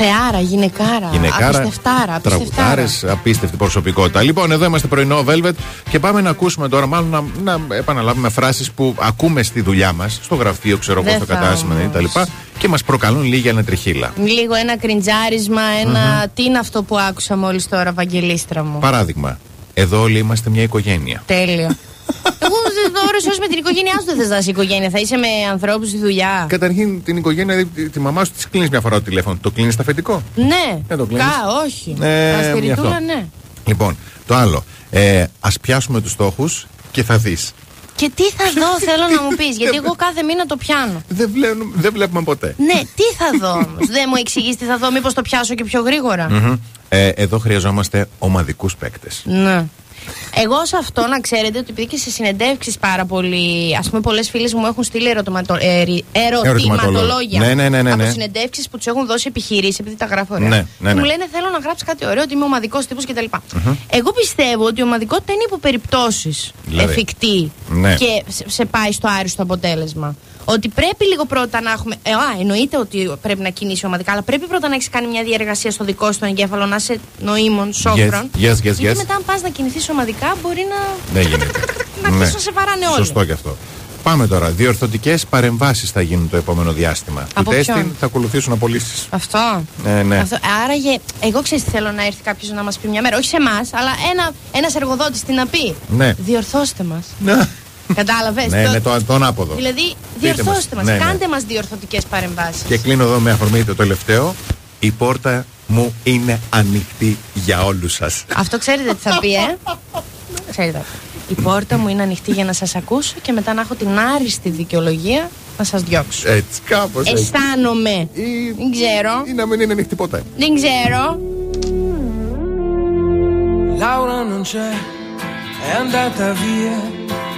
Θεάρα, γυναικάρα. Γυναικάρα. Απιστευτάρα. απιστευτάρα. Τραγουδάρες, απίστευτη προσωπικότητα. Λοιπόν, εδώ είμαστε πρωινό Velvet και πάμε να ακούσουμε τώρα, μάλλον να, να επαναλάβουμε φράσεις που ακούμε στη δουλειά μας, στο γραφείο, ξέρω εγώ, Δεν στο θα κατάστημα όμως. κτλ. Και μας προκαλούν λίγη ανατριχίλα. Λίγο ένα κριντζάρισμα, ένα. Τι είναι αυτό που άκουσα μόλις τώρα, Βαγγελίστρα μου; Παράδειγμα, εδώ όλοι είμαστε μια οικογένεια. Τέλειο. Εγώ τώρα όσο με την οικογένειά σου δεν θες να είσαι οικογένεια. Θα είσαι με ανθρώπους στη δουλειά. Καταρχήν την οικογένεια, δηλαδή, τη μαμά σου της κλείνεις μια φορά το τηλέφωνο. Το κλείνεις αφεντικό; Ναι. Δεν το κλείνεις. Κα, όχι. Ε, Αστεριτούλα, γι' αυτό. ναι. Λοιπόν, το άλλο. Ε, Α πιάσουμε τους στόχους και θα δεις. Και τι θα δω, θέλω να μου πεις, γιατί εγώ κάθε μήνα το πιάνω. Δεν, βλέπουμε, δεν βλέπουμε ποτέ. Ναι, τι θα δω όμως. Δεν μου εξηγείς τι θα δω, μήπως το πιάσω και πιο γρήγορα. Μμμ. Ε, εδώ χρειαζόμαστε ομαδικούς παίκτες. Ναι. Εγώ σε αυτό να ξέρετε ότι επειδή και σε συνεντεύξεις πάρα πολύ, ας πούμε, πολλές φίλες μου έχουν στείλει ερωτηματο, ε, ρι- ερωτηματολόγια Ναι, ναι, ναι, ναι, από ναι. συνεντεύξεις που τους έχουν δώσει επιχειρήσεις, επειδή τα γράφω ωραία. Ναι, ναι, Και μου ναι. λένε θέλω να γράψεις κάτι ωραίο, ότι είμαι ομαδικός τύπος κτλ. Εγώ πιστεύω ότι η ομαδικότητα είναι υπό περιπτώσεις Δηλαδή. εφικτή Ναι. και σε, σε πάει στο άριστο αποτέλεσμα. Ότι πρέπει λίγο πρώτα να έχουμε. Ε, α, εννοείται ότι πρέπει να κινήσει ομαδικά, αλλά πρέπει πρώτα να έχεις κάνει μια διαργασία στο δικό σου το εγκέφαλο, να είσαι νοήμων, σόφρον. yes, yes, Γιατί yes. μετά, αν πας να κινηθείς ομαδικά, μπορεί να. Δεν γίνεται. να αρχίσουν να σε βαράνε όλοι. Ναι. Σωστό και αυτό. Πάμε τώρα. Διορθωτικέ παρεμβάσει θα γίνουν το επόμενο διάστημα. Από Του τέστην ποιον; θα ακολουθήσουν απολύσει. Αυτό. Ναι, ναι. Αυτό. Άραγε, εγώ ξέρω τι θέλω να έρθει κάποιο να μα πει μια μέρα. Όχι σε εμά, αλλά ένα ένας εργοδότη τι να πει. Ναι. Διορθώστε μα. Ναι. Κατάλαβες; Ναι, με το, τον άποδο. Δηλαδή, Πείτε διορθώστε μας. μας. Ναι, ναι. Κάντε μας διορθωτικές παρεμβάσεις. Και κλείνω εδώ με αφορμή το τελευταίο. Η πόρτα μου είναι ανοιχτή για όλους σας. Αυτό ξέρετε τι θα πει, ε; Ξέρετε. Η πόρτα μου είναι ανοιχτή για να σας ακούσω και μετά να έχω την άριστη δικαιολογία να σας διώξω. Έτσι, κάπως έτσι. Αισθάνομαι. Δεν ξέρω. Ή να μην είναι ανοιχτή ποτέ. Δεν ξέρω. Laura non c'è, è andata via.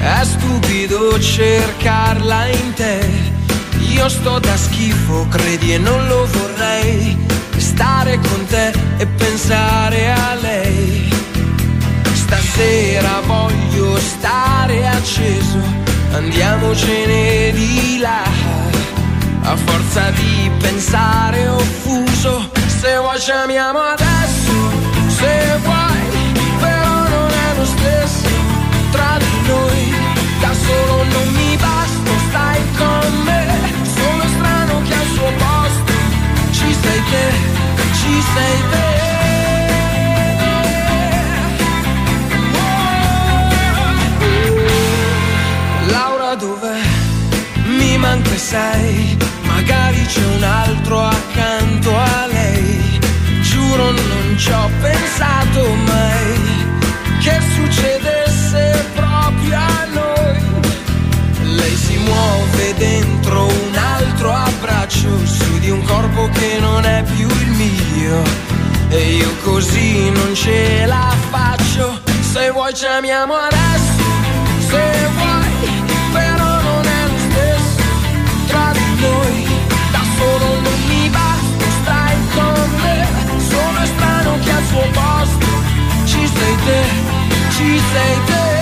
è stupido cercarla in te. Io sto da schifo, credi e non lo vorrei. Stare con te e pensare a lei. Stasera voglio stare acceso, andiamocene di là. A forza di pensare offuso, se vuoi ci adesso, se vuoi, Da solo non mi basta, stai con me, sono strano che al suo posto ci sei te, ci sei te. Laura dov'è? Mi manca sei, magari c'è un altro accanto a lei. Giuro non ci ho pensato mai che succedesse proprio a noi. Muove dentro un altro abbraccio su di un corpo che non è più il mio. E io così non ce la faccio. Se vuoi ci amiamo adesso, se vuoi, però non è lo stesso tra di noi. Da solo non mi basta, stai con me. Sono strano che al suo posto ci sei te, ci sei te.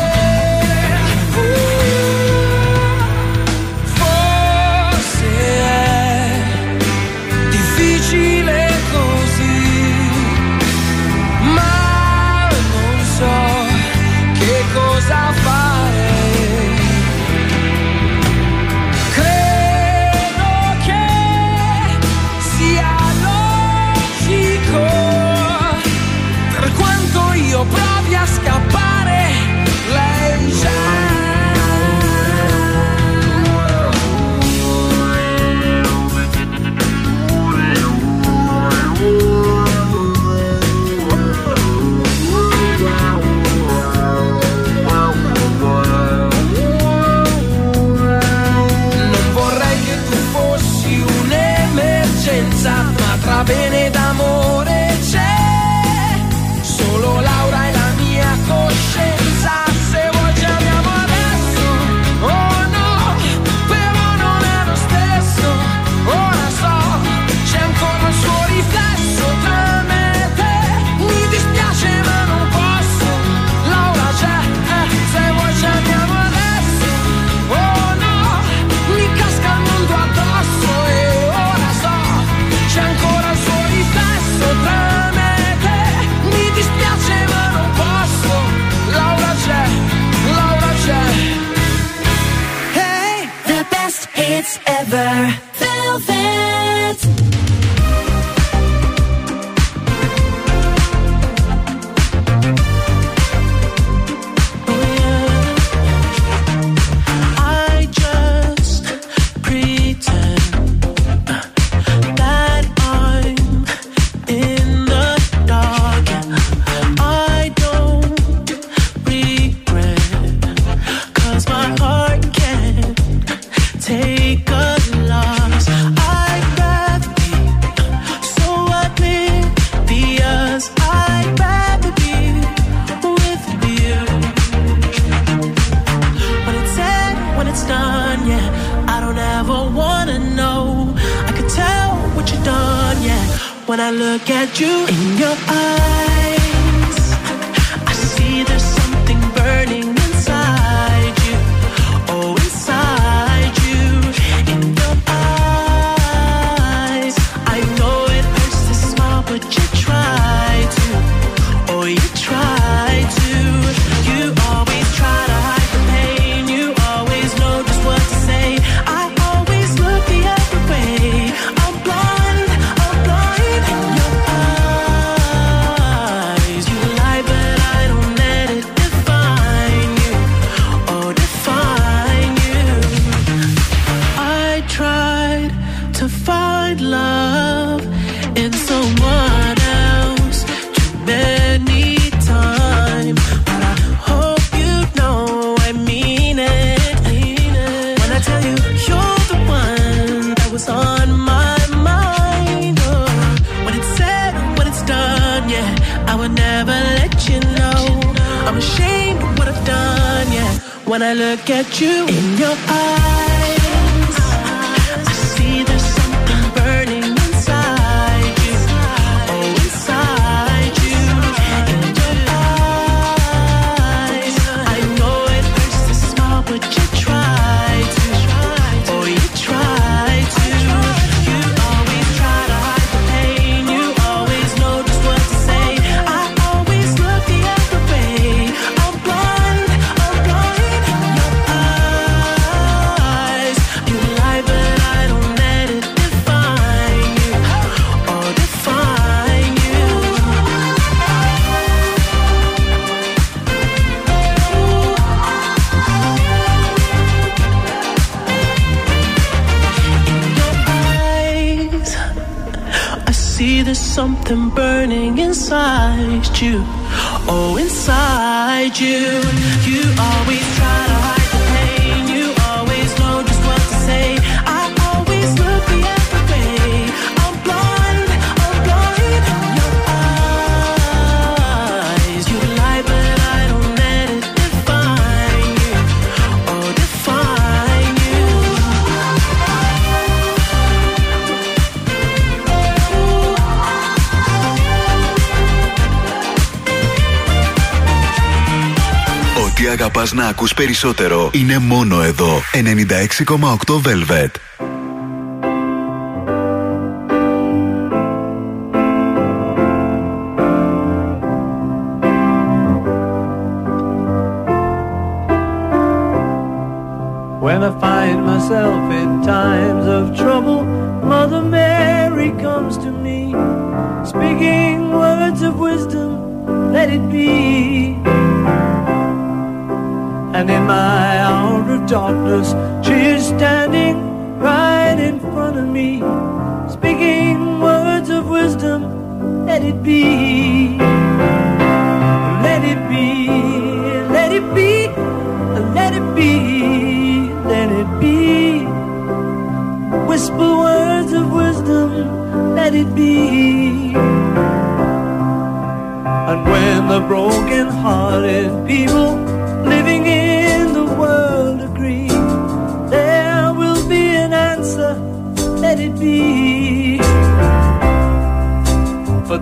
περισσότερο είναι μόνο εδώ. 96,8 Velvet.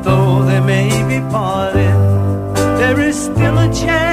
Though they may be parted, there is still a chance.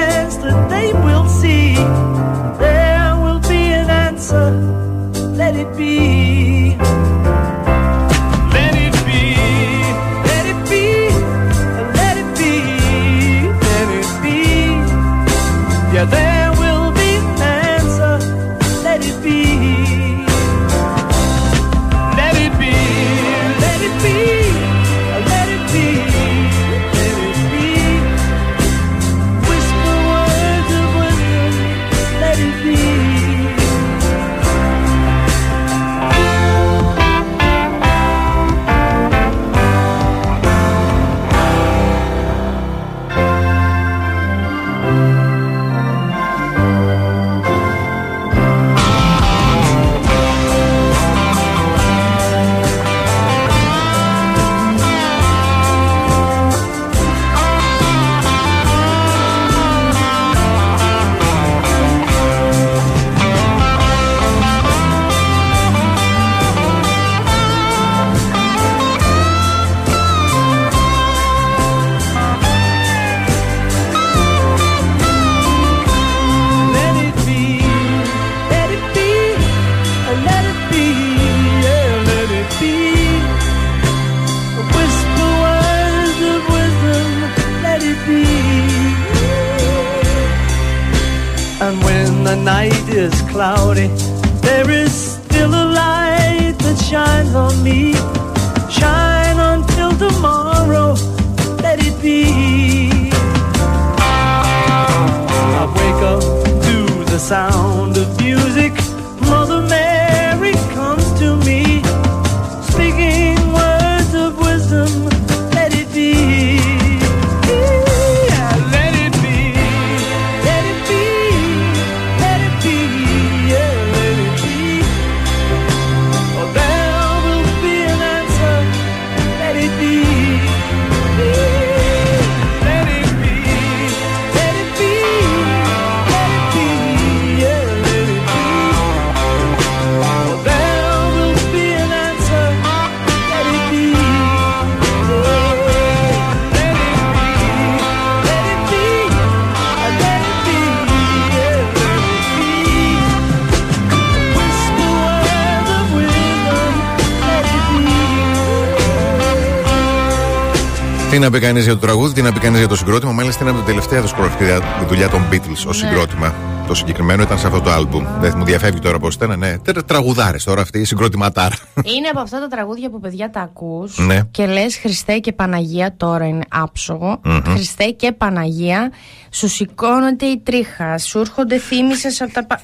Να πει κανείς για το τραγούδι, τι να πει κανείς για το συγκρότημα. Μάλιστα είναι από την τελευταία δισκογραφική δουλειά των Beatles ω Ναι. συγκρότημα. Το συγκεκριμένο ήταν σε αυτό το άλμπουμ. Δεν μου διαφεύγει τώρα πώς ήταν. Ναι, τραγουδάρες τώρα αυτή η συγκροτηματάρα. Είναι από αυτά τα τραγούδια που παιδιά τα ακούς Ναι. και λες Χριστέ και Παναγία τώρα είναι άψογο. Μμμ. Χριστέ και Παναγία σου σηκώνονται η τρίχα, σου έρχονται θύμησες από τα... Πα...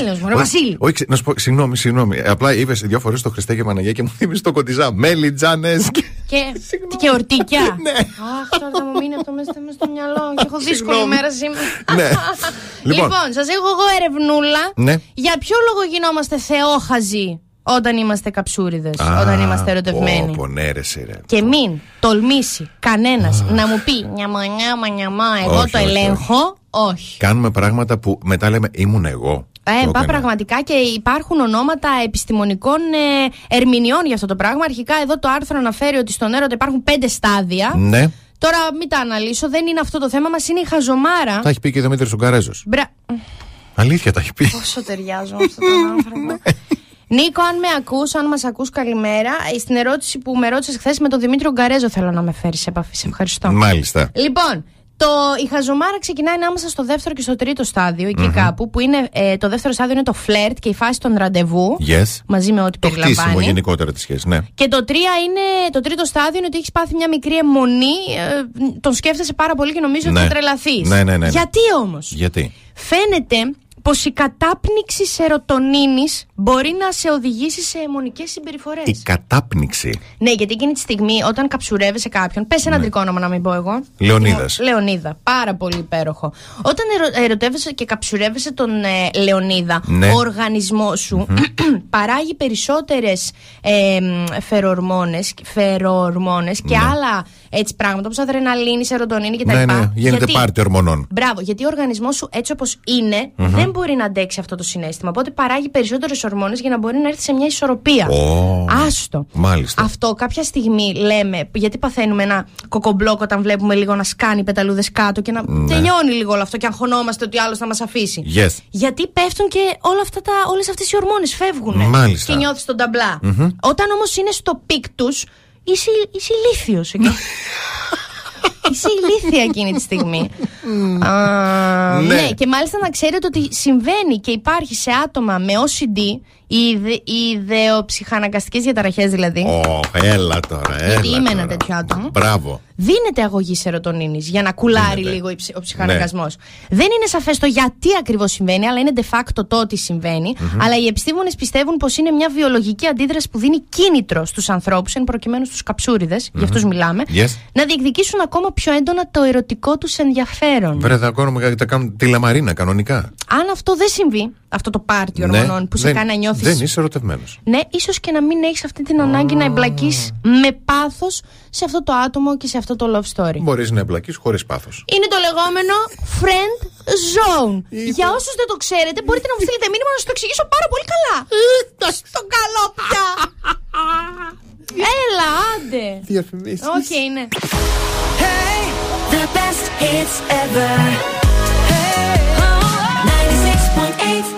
Έλεος μου, ρε Όχι, Βασίλη. Όχι, ξε- να σου πω, συγγνώμη, συγγνώμη. Απλά είπες δύο φορές το Χριστέ και Παναγία και μου θύμισε το κοντιζά. Μέλι, τζάνε. Και, και ορτίκια. ναι. Αχ, τώρα θα μου μείνει αυτό μέσα μέσα στο μυαλό και έχω δύσκολη Συγγνώμη. μέρα σήμερα. Ναι. Λοιπόν, Λοιπόν. σας έχω εγώ ερευνούλα. Ναι. Για ποιο λόγο γινόμαστε θεόχαζοι όταν είμαστε καψούριδες, όταν είμαστε ερωτευμένοι; Πω, ναι, ρε, σε, ρε. Και μην τολμήσει κανένας να μου πει νιαμα νιαμα νιαμά, εγώ Όχι, το όχι, ελέγχω. Όχι. Κάνουμε πράγματα που μετά λέμε ήμουν εγώ. Ε, Το πά έκανα. πραγματικά και υπάρχουν ονόματα επιστημονικών ε, ερμηνεών για αυτό το πράγμα. Αρχικά εδώ το άρθρο αναφέρει ότι στον έρωτα υπάρχουν πέντε στάδια. Ναι, Τώρα μην τα αναλύσω, δεν είναι αυτό το θέμα μας, είναι η χαζομάρα. τα έχει πει και ο Δημήτρης Ουγγαρέζος. Μπρα... Αλήθεια τα έχει πει. Πόσο ταιριάζω με αυτόν τον άνθρωπο. Νίκο, αν με ακούς, αν μας ακούς, καλημέρα. Ε, Στην ερώτηση που με ρώτησες χθες με τον Δημήτριο Γκαρέζο θέλω να με φέρεις σε επαφή. Σε ευχαριστώ. Μάλιστα. Λοιπόν, το, η χαζομάρα ξεκινάει ανάμεσα στο δεύτερο και στο τρίτο στάδιο, εκεί κάπου, που είναι ε, το δεύτερο στάδιο είναι το φλερτ και η φάση των ραντεβού. Yes. Μαζί με ό,τι Το χτίσιμο περιλαμβάνει. γενικότερα της σχέσης, ναι. Και το, τρία είναι, το τρίτο στάδιο είναι ότι έχεις πάθει μια μικρή αιμονή, ε, τον σκέφτεσαι πάρα πολύ και νομίζω ότι Ναι. θα τρελαθείς. Ναι, ναι, ναι, ναι. Γιατί όμως; Γιατί; Φαίνεται πως η κατάπνιξη σερωτονίνης μπορεί να σε οδηγήσει σε αιμονικές συμπεριφορές. Η κατάπνιξη. Ναι, γιατί εκείνη τη στιγμή όταν καψουρεύεσαι κάποιον, πες ένα τρικό όνομα να μην πω εγώ. Ναι. Λεωνίδας. Λεωνίδα. Πάρα πολύ υπέροχο. Όταν ερω, ερωτεύεσαι και καψουρεύεσαι τον ε, Λεωνίδα, Ναι. ο οργανισμός σου παράγει περισσότερες ε, φερορμόνες, φερορμόνες και άλλα έτσι πράγματα όπως αδρεναλίνη, σερωτονίνη κτλ. Ναι, ναι, γίνεται Γιατί- πάρτι ορμονών. Μπράβο, γιατί ο οργανισμός σου έτσι όπως είναι δεν μπορεί να αντέξει αυτό το συνέστημα. Οπότε παράγει περισσότερες ορμόνες για να μπορεί να έρθει σε μια ισορροπία. Ω, Άστο. Μάλιστα. Αυτό κάποια στιγμή λέμε, γιατί παθαίνουμε ένα κοκομπλόκ όταν βλέπουμε λίγο να σκάνει πεταλούδες κάτω και να Ναι. τελειώνει λίγο όλο αυτό και αγχωνόμαστε ότι άλλος θα μας αφήσει. Yes. Γιατί πέφτουν και όλα αυτά τα, όλες αυτές οι ορμόνες φεύγουν Μάλιστα. και νιώθεις τον ταμπλα Όταν όμως είναι στο peak τους είσαι, είσαι ηλίθιος εκεί. Είσαι ηλίθια εκείνη τη στιγμή. Α, Ναι. ναι, και μάλιστα να ξέρετε ότι συμβαίνει και υπάρχει σε άτομα με OCD, οι, ιδε, οι ιδεοψυχαναγκαστικές διαταραχές δηλαδή. Ω, έλα τώρα, έλα. Γιατί είμαι ένα τώρα. τέτοιο άτομο. Μπράβο. Δίνεται αγωγή σερωτονίνης για να κουλάρει Δίνεται. λίγο η ψ- ο ψυχαναγκασμός. Δεν είναι σαφές το γιατί ακριβώς συμβαίνει, αλλά είναι de facto το ότι συμβαίνει Αλλά οι επιστήμονες πιστεύουν πως είναι μια βιολογική αντίδραση που δίνει κίνητρο στους ανθρώπους, εν προκειμένου στους καψούριδες, για αυτούς μιλάμε, Yes. να διεκδικήσουν ακόμα πιο έντονα το ερωτικό τους ενδιαφέρον. Βρε, θα κάνουμε τα κάνουν τη λαμαρίνα κανονικά. Αν αυτό δεν συμβεί, αυτό το πάρτι Ναι, ορμονών που σε δεν- κάνει να νιώθεις. Δεν είσαι ερωτευμένος. Ναι, ίσως και να μην έχεις αυτή την ανάγκη να εμπλακείς με πάθος σε αυτό το άτομο και σε αυτό το love story. Μπορείς να εμπλακείς χωρίς πάθος. Είναι το λεγόμενο friend zone. Για όσους δεν το ξέρετε, μπορείτε να μου στείλετε μήνυμα να σας το εξηγήσω πάρα πολύ καλά. Στο καλό πια. Έλα, άντε. Διαφημίσεις. Όχι, είναι. The best hits ever. Oh, 96.8 Velvet.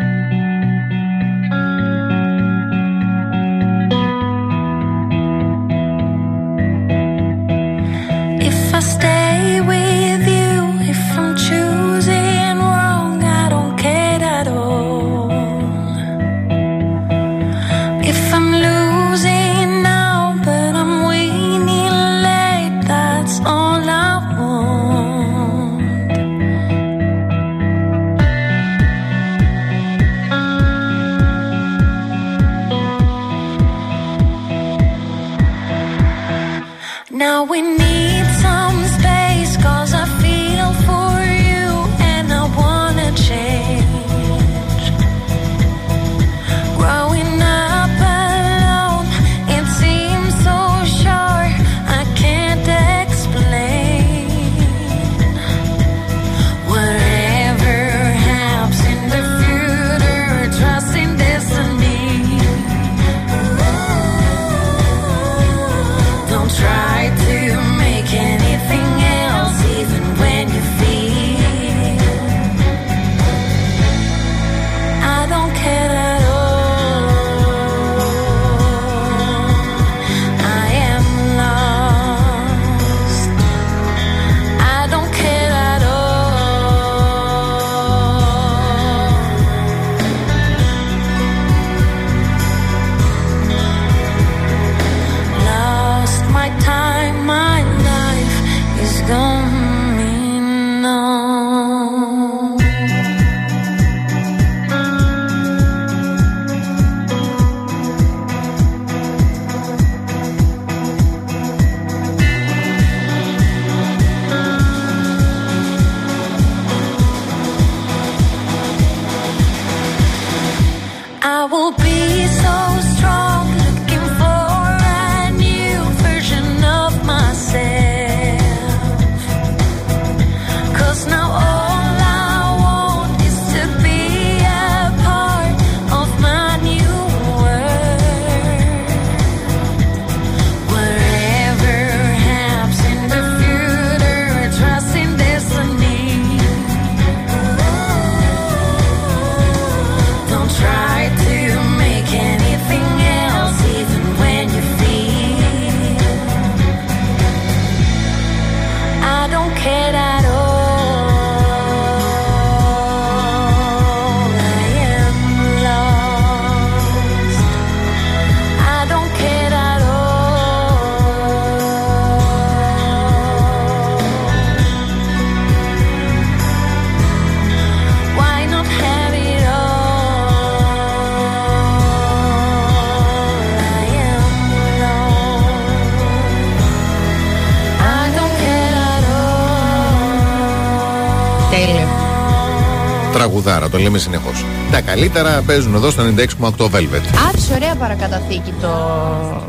Το λέμε συνεχώς. Τα καλύτερα παίζουν εδώ στο 96,8 Velvet. Άφησε ωραία παρακαταθήκη το.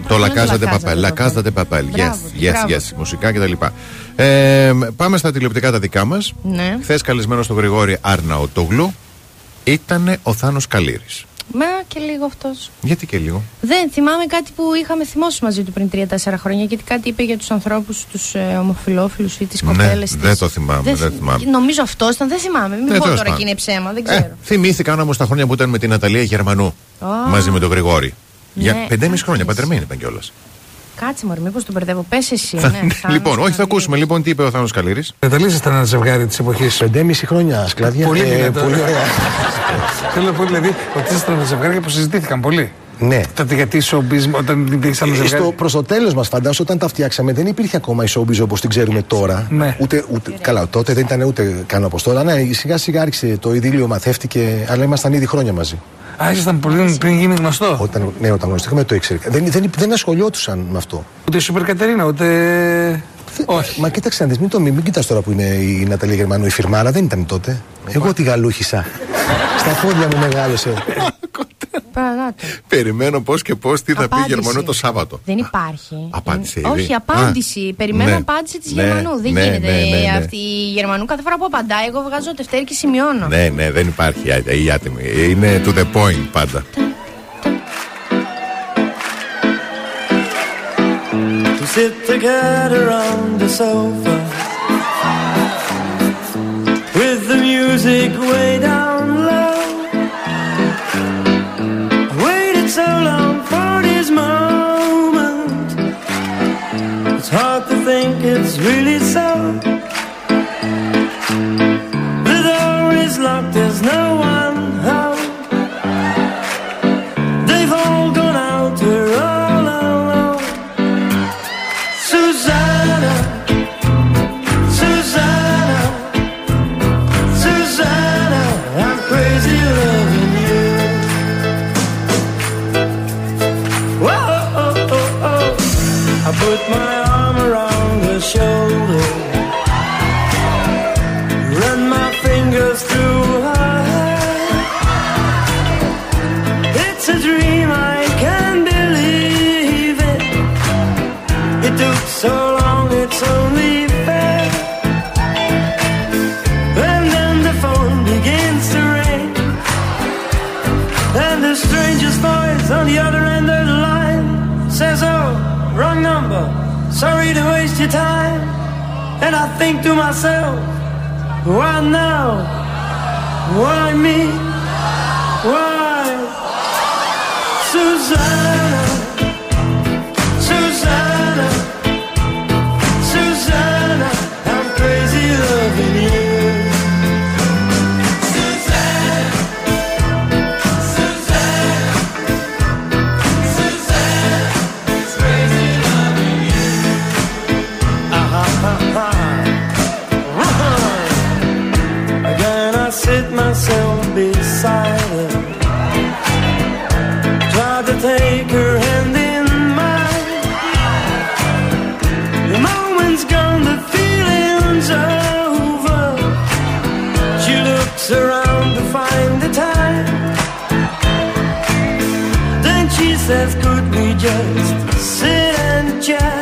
Το Ποιο La είναι Casa de La Papel. La Casa de Papel. Yes, Μπράβο, yes, μπράβο. yes. Μουσικά κτλ. Ε, πάμε στα τηλεοπτικά τα δικά μας. Ναι. Χθες καλεσμένος στον Γρηγόρη Αρναοτόγλου ήταν ο Θάνος Καλήρης. Μα και λίγο αυτός. Γιατί και λίγο; Δεν θυμάμαι κάτι που είχαμε θυμώσει μαζί του πριν 3-4 χρόνια. Γιατί κάτι είπε για τους ανθρώπους, τους ε, ομοφυλόφιλους ή τις Ναι, κοπέλες. δεν το θυμάμαι, δεν θυμάμαι. Νομίζω αυτό ήταν, δεν θυμάμαι. Μην Ναι, πω τέλος τώρα και πάντων. είναι ψέμα, δεν ξέρω. Ε, θυμήθηκαν όμως τα χρόνια που ήταν με την Ναταλία Γερμανού Α. μαζί με τον Γρηγόρη. Για Ναι, πεντέμιση χρόνια, παντρεμένη ήταν κιόλας. Κάτσε μωρή, μήπως τον μπερδεύω. Πες εσύ, ναι. Θάνος λοιπόν, όχι, θα Καλήρης. ακούσουμε λοιπόν τι είπε ο Θάνος Καλήρης; Μεταλλίζεστε ένα ζευγάρι της εποχής. Πεντέμιση χρόνια σκλαβιά. Πολύ, Ε, δυνατό. πολύ ωραία. Θέλω να πω δηλαδή ότι ήσασταν ένα ζευγάρι που συζητήθηκαν πολύ. Ναι. Τότε γιατί showbiz, όταν δεν υπήρχε άλλο ζευγάρι. Στο, προς το τέλος μας φαντάζομαι όταν τα φτιάξαμε δεν υπήρχε ακόμα η showbiz όπως την ξέρουμε τώρα. Ναι. Ούτε, ούτε, καλά, τότε δεν ήταν ούτε καν όπως τώρα. Ναι, σιγά σιγά άρχισε το ειδήλιο, μαθεύτηκε, αλλά ήμασταν ήδη χρόνια μαζί. Α, ήσασταν πολύ πριν γίνεις γνωστό. Όταν, ναι, όταν γνωριστήκαμε το ήξερε. Δεν, δεν, δεν ασχολιόντουσαν με αυτό. Ούτε η Σούπερ Κατερίνα, ούτε. Όχι. Μα κοίταξε να δεις, μην, το, μην, μην κοιτάς τώρα που είναι η Ναταλία Γερμανού, η Φιρμάρα δεν ήταν τότε. Εγώ τη γαλούχησα. Στα πόδια μου μεγάλωσε. Παραδάτο. Περιμένω πώς και πώς τι θα πει Απάντηση. Γερμανό το Σάββατο. Δεν υπάρχει. Απάντησε Δεν- ήδη. Όχι, απάντηση. Α, Περιμένω ναι. απάντηση της Ναι, Γερμανού. Δεν ναι, γίνεται. ναι, ναι, ναι. Αυτή η Γερμανού κάθε φορά που απαντάει, εγώ βγάζω τευτέρι και σημειώνω. Ναι, ναι, δεν υπάρχει α- η άτιμη. Είναι to the point πάντα. to sit together on the sofa with the music way down it's really so. The door is locked, there's no one time. And I think to myself, Why now? Why me? Why? Susanna, myself beside her. Try to take her hand in mine. The moment's gone, the feeling's over. She looks around to find the time. Then she says, Could we just sit and chat?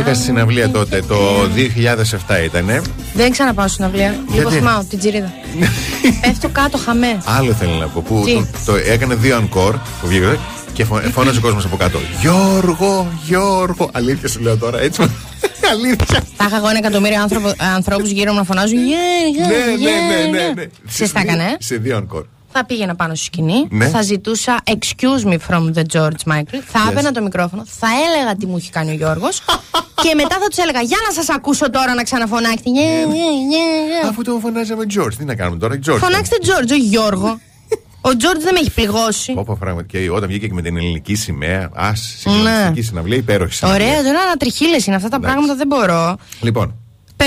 Είχα στη συναυλία τότε, το 2007 ήτανε. Δεν ξαναπάω στην αυλία. Γιατί; Υποθυμάω την τζιρίδα. Πέφτω κάτω χαμέ. Άλλο θέλω να πω. Που Τι; το, το έκανε δύο encore που βγήκε και φω, φώναζε ο κόσμος από κάτω. Γιώργο, Γιώργο. Αλήθεια σου λέω τώρα, έτσι. Αλήθεια. Θα είχα εγώ ένα εκατομμύριο άνθρωπο- ανθρώπους γύρω μου να φωνάζουν Yeah, yeah, Ναι, ναι, yeah, ναι, ναι, yeah». ναι. Σε τα έκανε, ε; Σε δύο encore. Θα πήγαινα πάνω στη σκηνή, Ναι. θα ζητούσα excuse me from the George Michael, θα Yes. έπαιρνα το μικρόφωνο, θα έλεγα τι μου έχει κάνει ο Γιώργος και μετά θα τους έλεγα Για να σας ακούσω τώρα να ξαναφωνάξετε. Yeah, yeah, yeah, yeah». Αφού το φωνάζαμε George, τι να κάνουμε τώρα, George. Φωνάξτε George, όχι Γιώργο. Ο George δεν με έχει πληγώσει. Πω, πω, πράγματι. Και όταν βγήκε και με την ελληνική σημαία. Α, Ναι. συγκλονιστική συναυλία, υπέροχη συναυλία. Ωραία, τώρα ανατριχίλες είναι αυτά τα πράγματα, δεν μπορώ. Λοιπόν,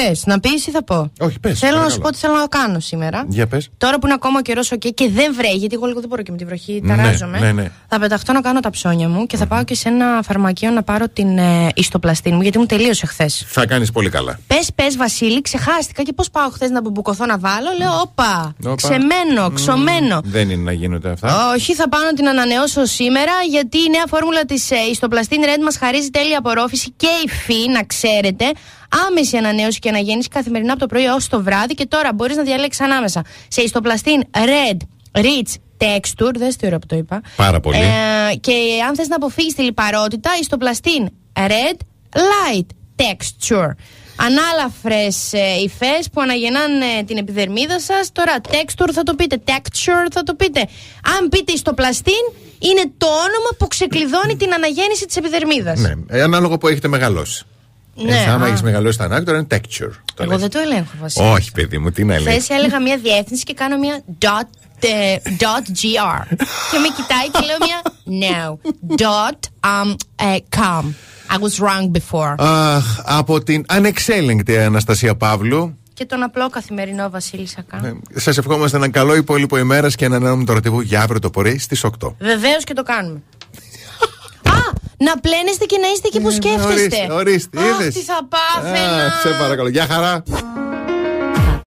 Πες, να πεις ή θα πω; Όχι, πες, Θέλω να παρακαλώ. σου πω τι θέλω να κάνω σήμερα. για πες. Τώρα που είναι ακόμα ο καιρός οκ και δεν βρέχει, γιατί εγώ λίγο δεν μπορώ και με τη βροχή, Ναι, ταράζομαι. ναι, ναι. Θα πεταχτώ να κάνω τα ψώνια μου και θα πάω και σε ένα φαρμακείο να πάρω την ε, ιστοπλάστη μου, γιατί μου τελείωσε χθες. Θα κάνεις πολύ καλά. Πες, πες, Βασίλη, ξεχάστηκα και πώς πάω χθες να μπουμπουκωθώ να βάλω. Λέω, όπα, Όπα. ξεμένο, ξωμένο. Δεν είναι να γίνονται αυτά. Όχι, θα πάω να την ανανεώσω σήμερα γιατί η νέα φόρμουλα της ε, Ιστοπλαστίν Red μας χαρίζει τέλεια απορρόφηση και υφή, να ξέρετε. Άμεση ανανέωση και αναγέννηση καθημερινά από το πρωί έως το βράδυ. Και τώρα μπορείς να διαλέξεις ανάμεσα σε Ιστοπλαστίν Red Rich Texture. Δεν τι ώρα που το είπα. Πάρα πολύ. Ε, και αν θες να αποφύγεις τη λιπαρότητα, Ιστοπλαστίν Red Light Texture. Ανάλαφρες ε, υφές που αναγεννάνε την επιδερμίδα σας. Τώρα, texture θα το πείτε, texture θα το πείτε. Αν πείτε ιστοπλαστίν, είναι το όνομα που ξεκλειδώνει την αναγέννηση της επιδερμίδας. Ναι, ε, ανάλογα που έχετε μεγαλώσει. Ναι, Έτσι, άμα α. έχεις μεγαλώσει τα ανάγκη, τώρα είναι texture. Το Εγώ λες. δεν το ελέγχω βασικά. Όχι, παιδί μου, τι να λέει. Χθε έλεγα μια διεύθυνση και κάνω μια dot, ε, dot gr. και με κοιτάει και λέω μια no. Dot um, ε, com. I was wrong before. Αχ, από την ανεξέλεγκτη Αναστασία Παύλου. Και τον απλό καθημερινό Βασίλη Σακά. Σας ευχόμαστε ένα καλό υπόλοιπο ημέρας και ένα νέο το ραντεβού για αύριο το πρωί στις 8. Βεβαίως και το κάνουμε. Α! Να πλένεστε και να είστε εκεί που σκέφτεστε. ορίστε, ορίστε, Αχ, είδες. τι θα πάθαινα. Α, σε παρακαλώ. Γεια χαρά.